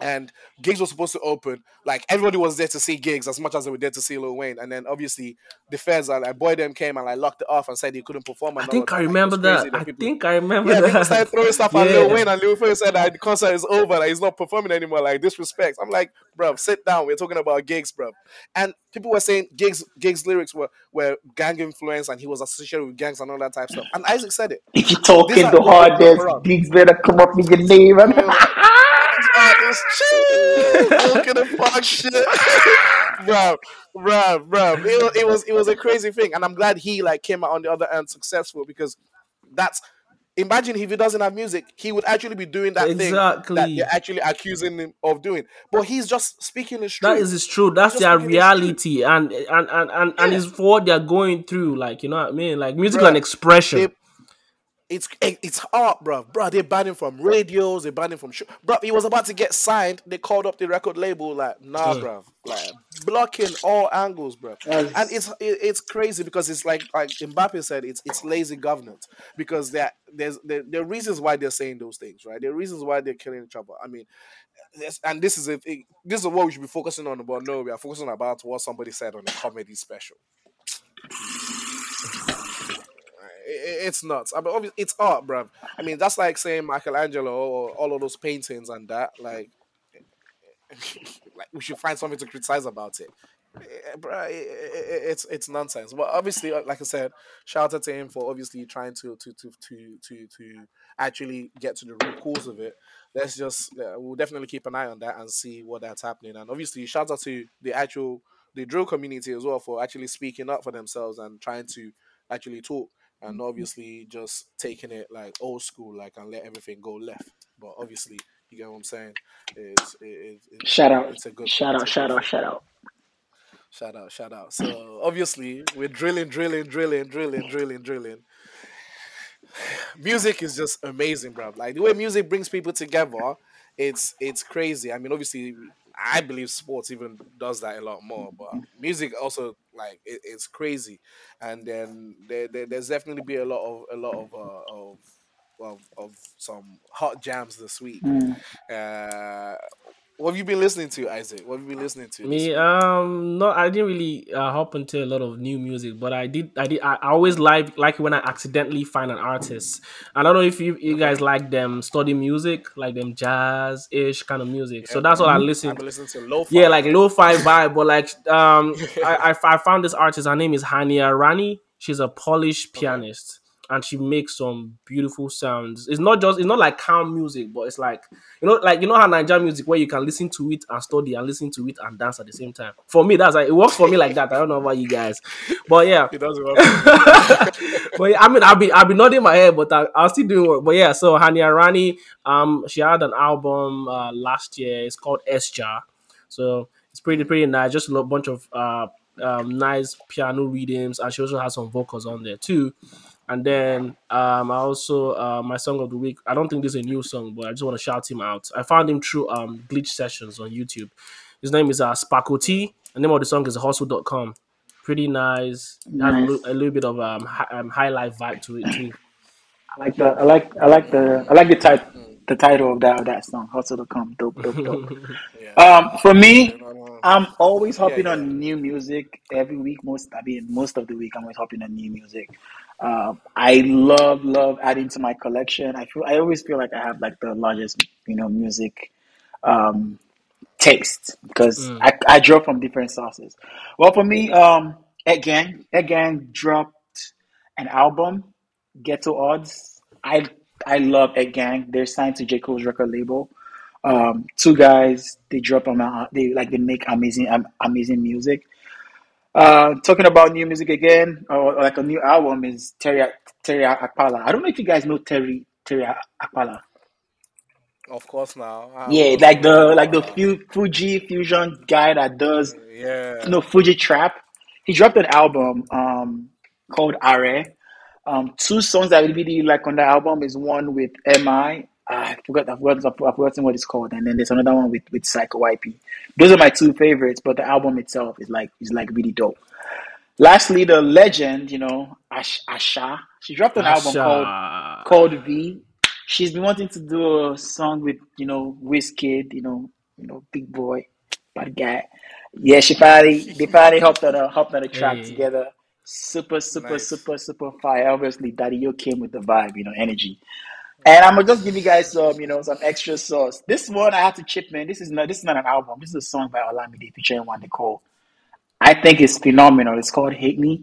and Giggs were supposed to open. Like everybody was there to see Giggs as much as they were there to see Lil Wayne. And then obviously the feds are like boy them came and like locked it off and said he couldn't perform. I and all think of I Like, it remember was that. I think I remember yeah, people started throwing stuff at Lil Wayne, and Lil Wayne said that the concert is over, like he's not performing anymore, like disrespect. I'm like, bro, sit down. We're talking about Giggs, bro. And people were saying Giggs, Giggs lyrics were were gang influence, and he was associated with gangs and all that type of stuff. And Isaac said it. if you talking These are the people hardest, around. things better come up with your name. And This chill, the fuck shit, bro, bro, bro. It was, it was it was a crazy thing, and I'm glad he like came out on the other end successful because that's. Imagine if he doesn't have music, he would actually be doing that thing that Exactly. they're actually accusing him of doing. But he's just speaking the truth. That is is true. That's their truth. reality, and and and and, and Yeah. it's for what they're going through. Like you know what I mean? Like music Bruh, and expression. they- it's eh, it's art, bro. Bro, they banned him from radios. They banned him from. Sh- bro, he was about to get signed. They called up the record label like, nah, bro, like blocking all angles, bro. That's- And it's it, it's crazy because it's like like Mbappe said, it's it's lazy governance because there there's there, there are reasons why they're saying those things, right? There are reasons why they're killing each other. I mean. This, and this is a, this is what we should be focusing on. But no, we are focusing about what somebody said on a comedy special. It- it's nuts. I mean, obviously, it's art, bruv. I mean, that's like saying Michelangelo or all of those paintings and that. Like, like we should find something to criticize about it. Eh, Bruh, it- it- it's it's nonsense. But obviously, uh, like I said, shout out to him for obviously trying to to to to to, to actually get to the root cause of it. Let's just we'll definitely keep an eye on that and see what that's happening. And obviously, shout out to the actual the drill community as well for actually speaking up for themselves and trying to actually talk and obviously just taking it like old school, like and let everything go left. But obviously, you get what I'm saying. It's it, it, it, shout out, It's a good shout out, shout out, shout out. Shout out, shout out. So obviously we're drilling, drilling, drilling, drilling, drilling, drilling. Music is just amazing, bro. Like the way music brings people together, it's it's crazy. I mean, obviously, I believe sports even does that a lot more, but music also like it, it's crazy. And then there, there there's definitely be a lot of a lot of uh, of of of some hot jams this week. Mm. Uh, what have you been listening to, Isaac? What have you been listening to? Me, um, no, I didn't really uh, hop into a lot of new music, but I did, I did, I, I always like like when I accidentally find an artist. I don't know if you, you guys like them study music, like them jazz ish kind of music. so that's what I I've listen. been listening to lo-fi. Yeah, like lo-fi vibe, but like um, I, I I found this artist. Her name is Hania Rani. She's a Polish pianist, and she makes some beautiful sounds. It's not just it's not like calm music, but it's like you know, like you know how Nigerian music where you can listen to it and study and listen to it and dance at the same time. For me, that's like it works for me like that. I don't know about you guys, but yeah. It doesn't work. but yeah, I mean, I'll be I'll be nodding my head, but I, I'll still do work. But yeah, so Hania Rani, um, she had an album uh, last year. It's called Esja. So it's pretty pretty nice. Just a bunch of uh um nice piano readings, and she also has some vocals on there too. And then um, I also uh, my song of the week. I don't think this is a new song, but I just want to shout him out. I found him through um, Glitch Sessions on YouTube. His name is uh, Sparkle T. The name of the song is Hustle.com. Pretty nice. It has a, Nice. li- a little bit of um, hi- um high life vibe to it too. I like the I like I like the I like the type the title of that of that song. Hustle to come. Dope, dope, dope. Yeah. Um, for me, I'm always hopping yeah. on new music every week. Most I mean, most of the week, I'm always hopping on new music. Um, I love love adding to my collection. I feel I always feel like I have like the largest you know music um, taste because Mm. I, I draw from different sources. Well, for me, um, EarthGang, Ed Gang dropped an album, Ghetto Gods. I I love EarthGang. They're signed to J Cole's record label. Um, two guys, they drop them. out- They like they make amazing am- amazing music. Uh, talking about new music again, or like a new album is Terry Terry Apala. I don't know if you guys know Terry Terry Apala. Of course now. Of Yeah, like the like the Fu- Fuji fusion guy that does Yeah. no Fuji trap. He dropped an album um called Are. Um, two songs that I really like on the album is one with Mi. Ah, I forgot I've forgotten, I've forgotten what it's called, and then there's another one with with Psycho YP. Those are my two favorites, but the album itself is like is like really dope. Lastly, the legend, you know, Ash, Asa. She dropped an album called called V. She's been wanting to do a song with, you know, Wizkid, you know, you know, big boy, bad guy. Yeah, she finally they finally hopped on a hopped on a track Hey. together. Super, super, Nice. super, super fire. Obviously, Daddy Yo came with the vibe, you know, energy. And I'm gonna just give you guys some, you know, some extra sauce. This one I have to chip in. This is not this is not an album. This is a song by Olamide featuring Wande Coal. I think it's phenomenal. It's called Hate Me.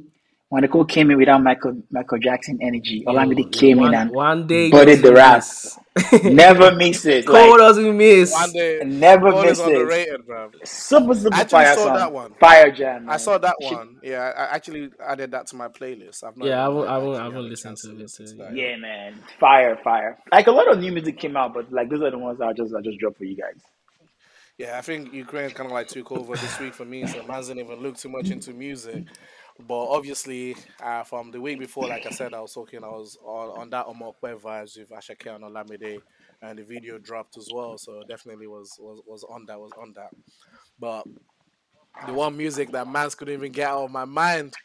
Wande Coal came in without Michael Michael Jackson energy. Yo, Olamide yo, came one, in and one day butted the doesn't rap. miss. Never misses. Coal Like doesn't miss. One day, never Coal is misses. underrated, bro. Super super I actually fire saw song. that one. Fire jam. I saw that She- one. Yeah, I I actually added that to my playlist. I've not. Yeah, I won't- I won't- I won't listen to it, listen uh. Yeah, man. Fire, fire. Like a lot of new music came out, but like those are the ones I just I just dropped for you guys. Yeah, I think Ukraine kind of like took over this week for me, so man didn't even look too much into music. But obviously, uh, from the week before, like I said, I was talking, I was on, on that Omo Ope vibes with Asake and Olamide, and the video dropped as well. So definitely was was was on that, was on that. But the one music that man's couldn't even get out of my mind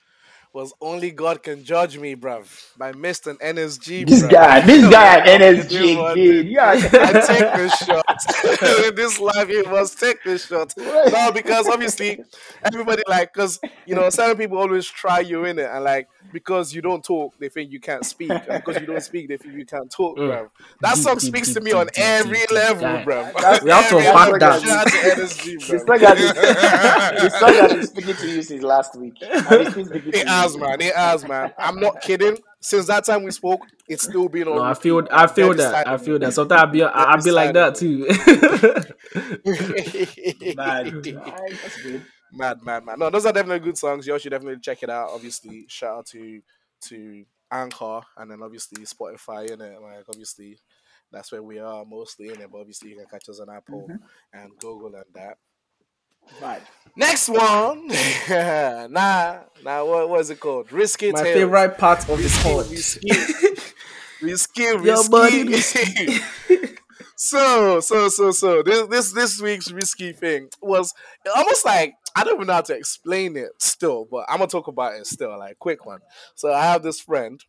was "Only God Can Judge Me," bruv, by Mr. NSG. This bruv. guy, this guy at NSG one. Yeah. I take the shot. In this life, it must take the shot. No, because obviously, everybody like, because you know, certain people always try you in it, and like, because you don't talk, they think you can't speak, and because you don't speak, they think you can't talk, Mm. bruv. That song speaks to me on every deep, deep. level, That- bruv. We have to Every unpack that. Shout out to NSG, The bruv. song has been, song has been speaking to you since last week. And it's still speaking to It you. has, man. It has, man. I'm not kidding. Since that time we spoke, it's still been on. No, I feel I feel dead that. I excited, feel man. that. Sometimes I be I, I be like that too. Mad. Alright, that's good. mad, mad, mad. No, those are definitely good songs. You all should definitely check it out. Obviously, shout out to to Anchor and then obviously Spotify in it. Like obviously, that's where we are mostly in it. But obviously, you can catch us on Apple Mm-hmm. and Google and that. Mad. Next one, nah, nah. What was it called? Risky My Tales. favorite part of the Risky, risky, risky, Your body risky. so, so, so, so, this, this, this week's risky thing was almost like I don't even know how to explain it still, but I'm gonna talk about it still, like quick one. So I have this friend.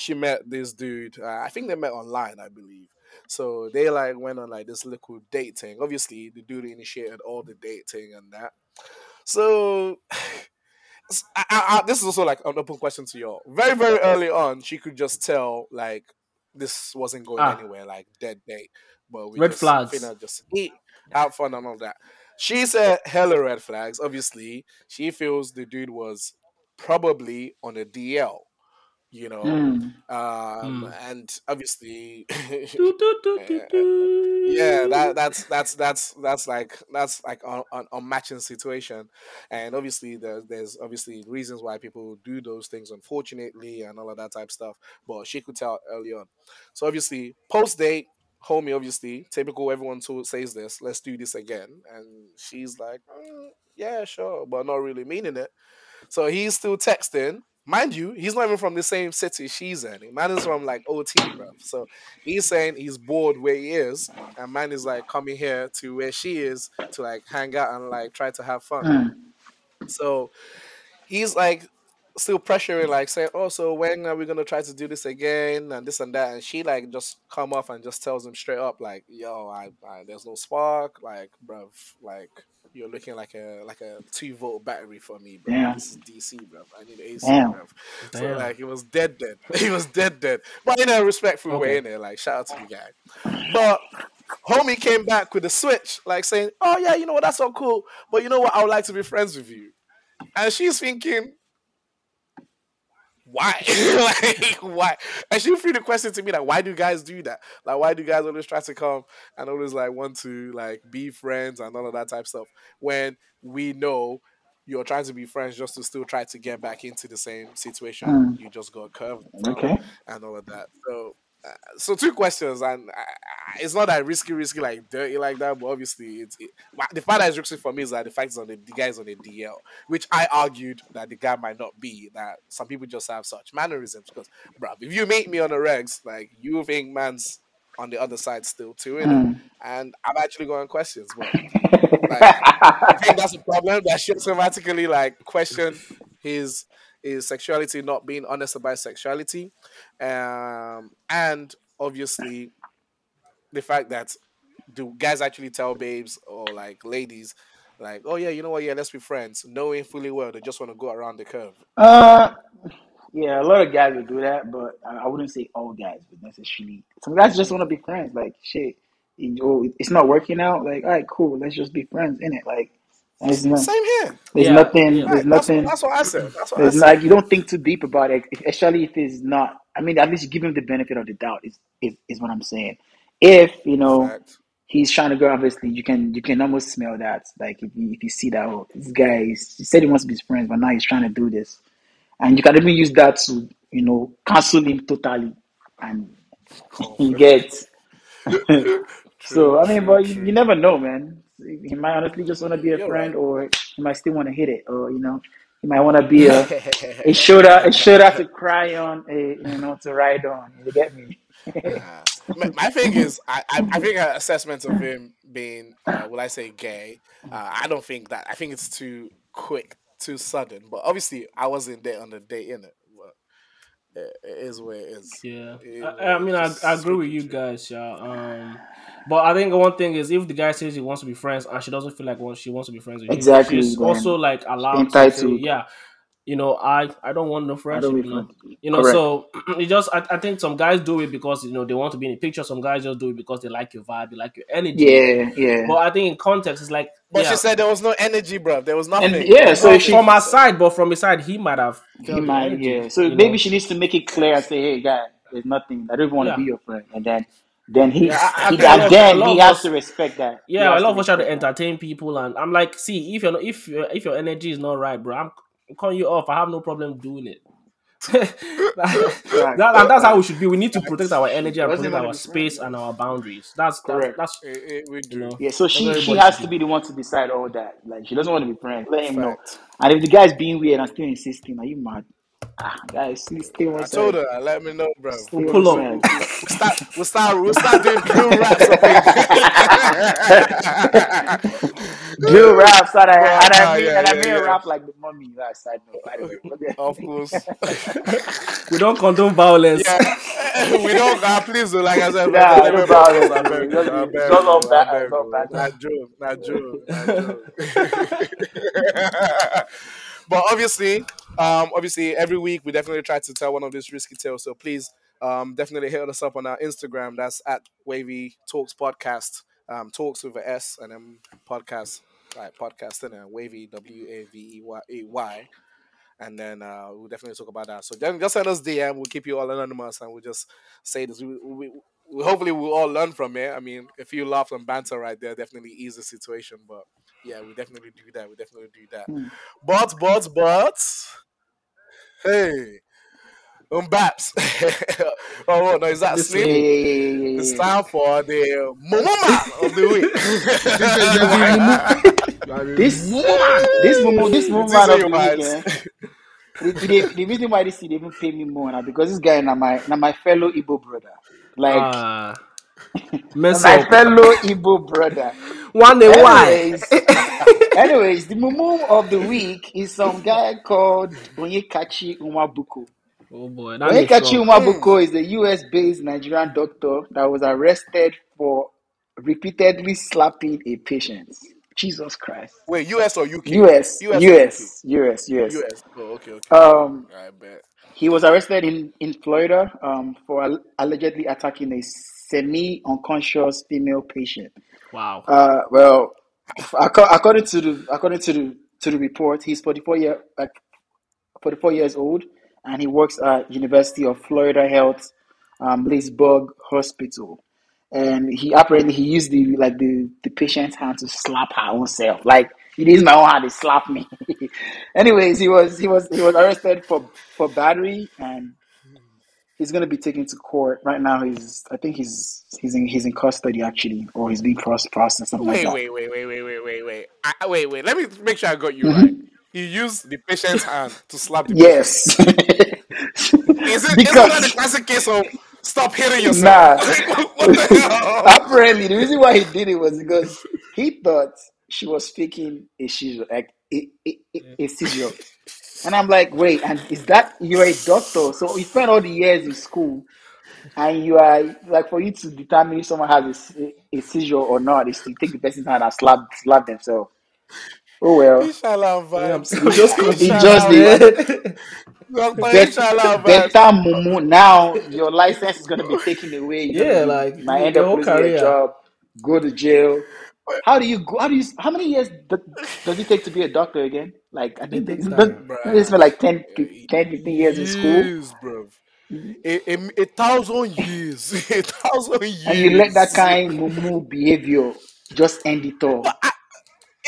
She met this dude. Uh, I think they met online, I believe. So they like went on like this little dating. Obviously, the dude initiated all the dating and that. So I, I, I, this is also like an open question to y'all. Very, very early on, she could just tell like this wasn't going Ah. anywhere, like dead date. But we Red just flags. finna just eat, have fun, and all that. She said hella red flags. Obviously, she feels the dude was probably on a DL. You know, Mm. um, Mm. and obviously, Do, do, do, do, do. yeah, that that's that's that's that's like that's like an an unmatching situation, and obviously there's there's obviously reasons why people do those things, unfortunately, and all of that type of stuff. But she could tell early on. So obviously, post date, homie, obviously, typical. Everyone to, says this. Let's do this again, and she's like, "Mm, yeah, sure, but not really meaning it. So he's still texting, mind you, he's not even from the same city she's in. Man is from like OT, bro. So he's saying he's bored where he is, and man is like coming here to where she is to like hang out and like try to have fun. Mm. So he's like still pressuring, like saying, "Oh, so when are we gonna try to do this again?" and this and that. And she like just come off and just tells him straight up, like, "Yo, I, I there's no spark, like, bruv, like." You're looking like a like a two volt battery for me, bro. Damn. This is DC, bro. I need AC, Damn. bro. So Damn. like, he was dead, dead. He was dead, dead. But in a respectful Okay. way, in there, like, shout out to the guy. But homie came back with a switch, like saying, "Oh yeah, you know what? That's so cool. But you know what? I would like to be friends with you." And she's thinking, "Why? like why?" And she threw the question to me like, "Why do guys do that? Like, why do guys always try to come and always like want to like be friends and all of that type of stuff when we know." You're trying to be friends just to still try to get back into the same situation Mm. you just got curved Okay. and all of that. So, uh, so two questions, and uh, it's not that risky, risky like dirty like that, but obviously it's it, the fact that it's risky for me is that the fact is on the, the guy's on the DL, which I argued that the guy might not be. That some people just have such mannerisms because, bruv, if you meet me on the regs, like you think man's on the other side still too. Mm. and I'm actually going questions, but I think that's a problem. That should automatically like question his his sexuality, not being honest about sexuality, um, and obviously the fact that do guys actually tell babes or like ladies like, oh yeah, you know what, yeah, let's be friends, knowing fully well they just want to go around the curve. Uh, yeah, a lot of guys would do that, but I I wouldn't say all guys would necessarily. Some guys just want to be friends. Like shit, you know, it's not working out. Like, all right, cool, let's just be friends in it. Like, there's no, Same here. there's Yeah, nothing, yeah. there's Right, that's, nothing. that's what I said. That's what I It's said. like you don't think too deep about it, especially if it's not. I mean, at least you give him the benefit of the doubt. Is is, is what I'm saying. If you know Fact. he's trying to go, obviously you can you can almost smell that. Like if you if you see that oh, this guy is, he said he wants to be his friends, but now he's trying to do this, and you can even use that to you know cancel him totally, and you get. So I mean, true, but you, you never know, man. He might honestly just want to be a You're friend, right. or he might still want to hit it, or you know, he might want to be a a shoulder a shoulder to cry on, a you know to ride on. You get me? Uh, my, my thing is, I, I, I think an assessment of him being, uh, will I say, gay? Uh, I don't think that. I think it's too quick, too sudden. But obviously, I wasn't there on the day in it. But it, it is what it is. Yeah, It is I, I mean. I, I agree with you truth. guys, yeah. Um, but I think one thing is if the guy says he wants to be friends and she doesn't feel like she wants to be friends with Exactly, you, she's man. also like allowed to say, yeah, you know, I I don't want no I friendship, you know. friends. You know, so it just I, I think some guys do it because you know they want to be in the picture. Some guys just do it because they like your vibe, they like your energy. Yeah, yeah. But I think in context, it's like But yeah, she said there was no energy, bro. There was nothing. And yeah, so well, she from her side, but from his side, he might have he might energy. yeah. So maybe know, she needs to make it clear and say, hey, guy, there's nothing. I don't even want to yeah. be your friend. And then then he, Yeah, I, I he think a and lot, of, a then he has us, to respect that. Yeah, I love lot to us try to entertain people, and I'm like, see, if your if your if your energy is not right, bro, I'm, I'm calling you off. I have no problem doing it. that, that- that's how we should be. We need to protect our energy and protect our space and our boundaries. That's that's Correct. that's It, it, we you do. know Yeah, so she she has to be the one to decide all that. Like she doesn't want to be friends. Let him know. And if the guy's being weird and still insisting, are you mad? Ah, guys, stay stay I one told her, let me know, bro. Stay We'll one pull up. We'll, we'll start. We'll start. We'll start doing drill raps up. Drill raps and I, But and I nah, mean yeah, and I yeah, mean yeah. rap like the mommy. That side note, by the way. Of course. We don't condone violence. yeah, we don't. Uh, please, do, like I said, Nah, let no me problem. I beg Just you, I be- beg just on you, I ba- beg not you. bad. Not joke, not joke, not joke. But obviously, um, obviously, every week we definitely try to tell one of these risky tales. So please, um, definitely hit us up on our Instagram. That's at Wavey Talks Podcast. Um, talks with a S and then podcast, like podcast and then Wavey W A V E Y A Y and then uh, we'll definitely talk about that. So then just send us DM. We'll keep you all anonymous, and we'll just say this. We, we, we hopefully we'll all learn from it. I mean, a few laughs and banter right there definitely ease the situation. But yeah, we definitely do that. We definitely do that. Hmm. But but but hey, um, Baps. oh no, is that Slim? yeah, yeah, yeah, yeah, It's time for the Momoma of the week. This this moment this moment of the might? weekend. the, the, the reason why this they even pay me more now because this guy now my now my fellow Igbo brother. Like mess my up. fellow Igbo brother. One day why? Anyways, anyways, the mumu of the week is some guy called Onyekachi Umabuko. Oh boy, that Onyekachi sense. Umabuko is a US-based Nigerian doctor that was arrested for repeatedly slapping a patient. Jesus Christ. Wait, US or UK? US, US, US, US, US. US. Oh, okay, okay. Um, I bet. He was arrested in, in Florida um, for al- allegedly attacking a semi-unconscious female patient. Wow. Uh, well, according to the according to the to the report, he's 44 year like 44 years old, and he works at University of Florida Health, um, Leesburg Hospital. And he apparently he used the like the the patient's hand to slap her own self. Like it is my own hand, he slapped me. Anyways, he was he was he was arrested for for battery and he's gonna be taken to court right now. He's I think he's he's in he's in custody actually, or he's being cross processed something like Wait, that. wait, wait, wait, wait, wait, wait, wait. I, wait, wait. Let me make sure I got you Mm-hmm. right. He used the patient's hand to slap the Yes. Is it, isn't that the classic case of stop hitting yourself? Nah. What the hell? apparently the reason why he did it was because he thought she was speaking a seizure, like a, a, a, a seizure. And I'm like, wait, and is that you're a doctor? So you spent all the years in school, and you are like for you to determine if someone has a, se- a seizure or not is to take the person's hand and slap slap themselves. Oh well. Inshallah Yeah, I'm vibes. so just He just did. Dr. Inshallah better mumu now your license is gonna be taken away. You're Yeah, gonna like, be, might end your up whole losing career. your job, go to jail. How do you go? How do you? How many years do, does it take to be a doctor again? Like I think it's time. not. It's been like 10, 10, 15 years in school, Years, bro. A, a, a thousand years. a thousand years. and you let that kind mumu behavior just end it all.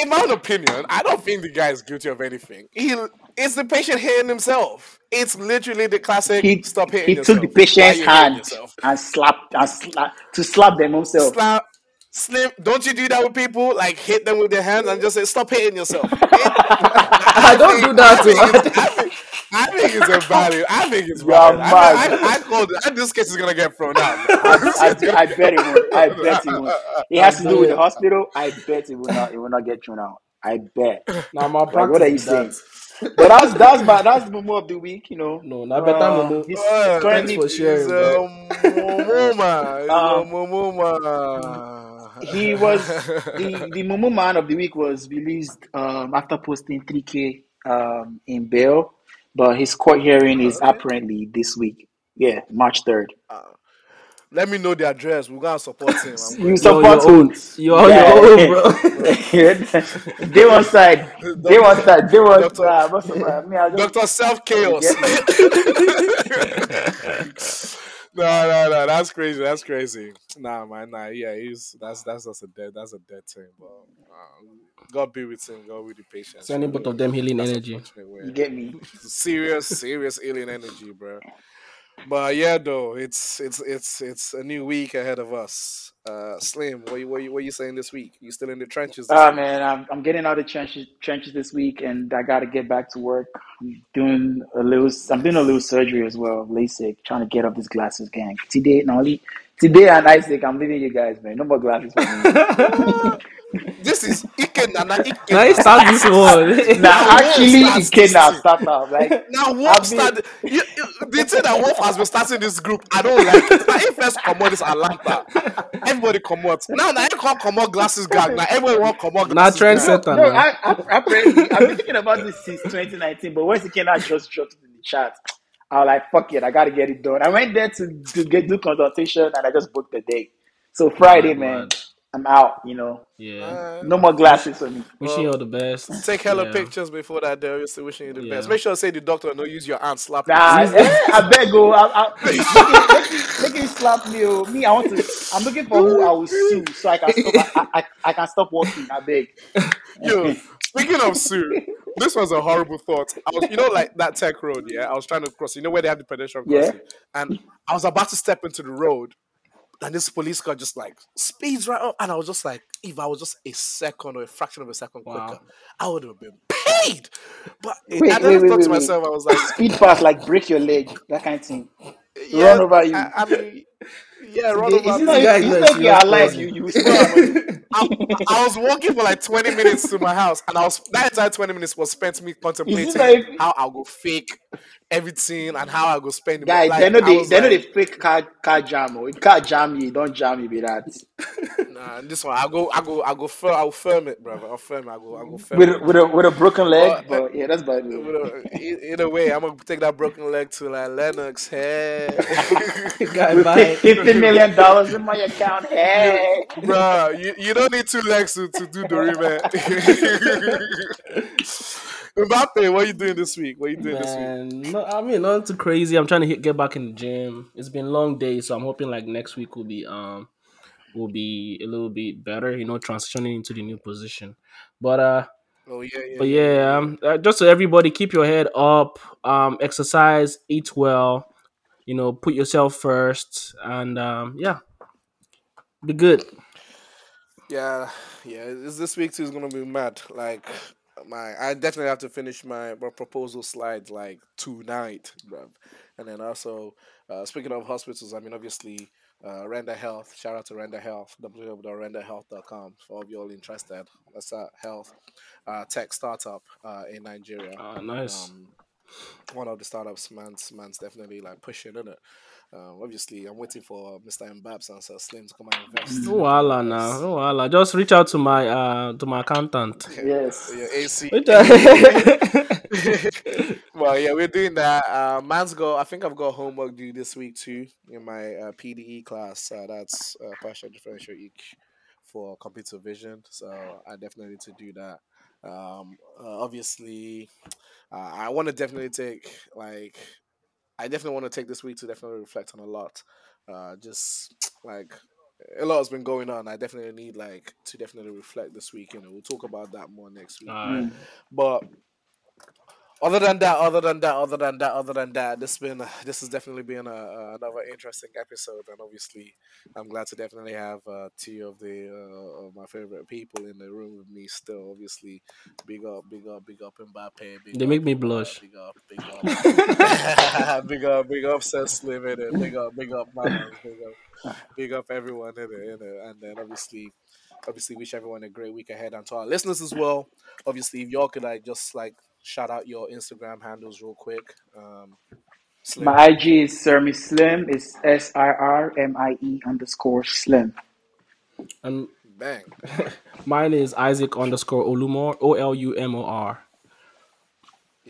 in my own opinion, I don't think the guy is guilty of anything. He it's the patient hitting himself. It's literally the classic He stop hitting he yourself. took the patient's hand and slapped and slap to slap them himself. Slap, slim. Don't you do that with people? Like hit them with their hands and just say stop hitting yourself. I don't do that I think, too. I think, I think it's a value. I think it's You are valid. I, mad. I, I called it. I, this case is gonna get thrown out. I, I, I bet it won't. I bet it won't. It has to do with the hospital. I bet it will not. It will not get thrown out. I bet. Nah, my Like, what are you is saying? But that's that's my that's the mumu of the week. You know. No, not better Uh, mumu. he's, Uh, he's currently for sharing, He's bro. a mumuma. He's Um, a mumuma. He was the the mumu man of the week was released um, after posting 3k um, in bail, but his court hearing is okay. apparently this week. Yeah, March third. Let me know the address. We're gonna support him. I'm You going. Support your who? You're Yeah. your own, bro. they one side, they one side, they one Doctor, side. What's me, I just Doctor Self you Chaos. Get me. no, no, no. That's crazy. That's crazy. Nah, man. Nah, yeah. He's that's that's just a dead. That's a dead thing. But um, God be with him. God with the patience. Sending both of them healing That's energy. unfortunate. You get me. serious, serious alien energy, bro. But yeah, though it's it's it's it's a new week ahead of us. Uh, Slim, what you what you, what you saying this week? You still in the trenches Ah week? man, I'm I'm getting out of trenches trenches this week, and I got to get back to work. I'm doing a little. I'm doing a little surgery as well, LASIK, trying to get off this glasses gang. Today, not only today and Isaac, I'm leaving you guys, man. No more glasses for me. This is Ike Nana Ike. Now you start this one. now, actually, starts it came now. Start now, like Now Wolf been. started. You, you, the thing that Wolf has been starting this group, I don't like it. Now if first come out this Atlanta, everybody come out. Now now you can't come out glasses gang. Now everyone want come out Now trendsetter No, now. I, I, apparently, I've been thinking about this since 2019, but once it came out, just dropped in the chat. I was like, fuck it, I gotta get it done. I went there to, to get do consultation and I just booked the day. So Friday, Mad, man, mad. I'm out, you know. Yeah. Uh, No more glasses for me. Wishing you all the best. Take hella Yeah. pictures before that. Day. Obviously, wishing you the Yeah. best. Make sure to say the doctor no use your hand slap. Nah, eh, I beg go. I, I, make, him, make, him, make him slap me. Oh. Me, I want to. I'm looking for who I will sue so I can stop. I, I, I can stop working. I beg. Yo, speaking of Sue, this was a horrible thought. I was, you know, like that tech road. Yeah, I was trying to cross. You know where they have the pedestrian crossing, Yeah. and I was about to step into the road, and this police car just like speeds right up, and I was just like, if I was just a second or a fraction of a second Wow. quicker, I would have been paid. But Wait, I wait, never wait, thought wait, to wait. myself, I was like, Speed fast, like break your leg, that kind of thing. yeah, Run over you. I, I mean, yeah, run It's over not, me. guy it's like you're serious alive, you you. I, I was walking for like 20 minutes to my house, and I was that entire 20 minutes was spent me contemplating not if- how I'll go fake everything and how I'll go spend the Guy, money. they know Like, I they was they know like, they fake car car jam. Oh, if car jam you, don't jam you be that. Nah, this one I go, I go, I go. Firm, I'll firm it, brother. I'll firm it. I go, I go firm With it. a, with a with a broken leg, But- but yeah, that's bad. In But, Either way, I'm gonna take that broken leg to like Lennox. Hey, Guy With fifty million dollars in my account. Hey, bro, you, you don't need two legs to, to do the man. Mbappe, what you doing this week? What are you doing this week? No, I mean nothing too crazy. I'm trying to hit, get back in the gym. It's been long days, so I'm hoping like next week will be um will be a little bit better. You know, transitioning into the new position. But uh, Oh yeah, yeah. but yeah, um, uh, just so everybody keep your head up. Um, exercise, eat well. You know, put yourself first, and um, yeah, be good. Yeah, yeah. This, this week too is gonna be mad. Like my, I definitely have to finish my, my proposal slides like tonight, bruv. And then also, uh, speaking of hospitals, I mean obviously, uh, Render Health. Shout out to Render Health. www.renderhealth.com for all of you all interested. That's a health uh, tech startup uh, in Nigeria. Uh, nice. Um, one of the startups, man's man's definitely like pushing in it. Um, obviously, I'm waiting for Mr. Mbabs and Sir Slim to come and invest. No wahala now. No wahala. Just reach out to my uh to my accountant. yes. Yeah, AC. Reach well, yeah, we're doing that. Uh, man's got. I think I've got homework due this week too in my uh, PDE class. Uh, that's uh, partial differential eq for computer vision. So I definitely need to do that. Um, uh, obviously, uh, I want to definitely take like. I definitely want to take this week to definitely reflect on a lot. Uh, just like a lot has been going on. I definitely need like to definitely reflect this week. You know, we'll talk about that more next week. Alright. But other than that, other than that, other than that, other than that, this been this has definitely been a, a- another interesting episode, and obviously, I'm glad to definitely have uh, two of the uh, of my favorite people in the room with me. Still, obviously, big up, big up, big up Mbappe. Big They up, make me blush. Big up, big up, big up, big up, Seth Slim in it. Big up, big up, man. Big up, big up everyone in it, in it. And then obviously, obviously, wish everyone a great week ahead, and to our listeners as well. Obviously, if y'all could like just like shout out your Instagram handles real quick. Um, Slim. My IG is Sirmie Slim. It's S I R M I E underscore Slim. And Bang. mine is Isaac underscore Olumor O L U M O R.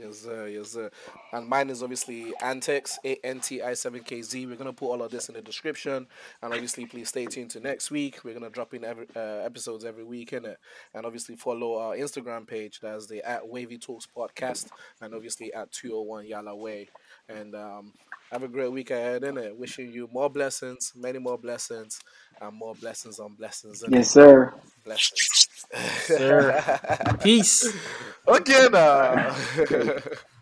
Yes, sir. Yes, sir. And mine is obviously Antex, A N T I 7KZ. We're going to put all of this in the description. And obviously, please stay tuned to next week. We're going to drop in every uh, episodes every week, innit? And obviously, follow our Instagram page. That's the at Wavey Talks Podcast. And obviously, at 201 Yala Way. And um, have a great week ahead, innit? Wishing you more blessings, many more blessings, and more blessings on blessings. innit? Yes, sir. Blessings. Sir. Peace. okay, now. Uh,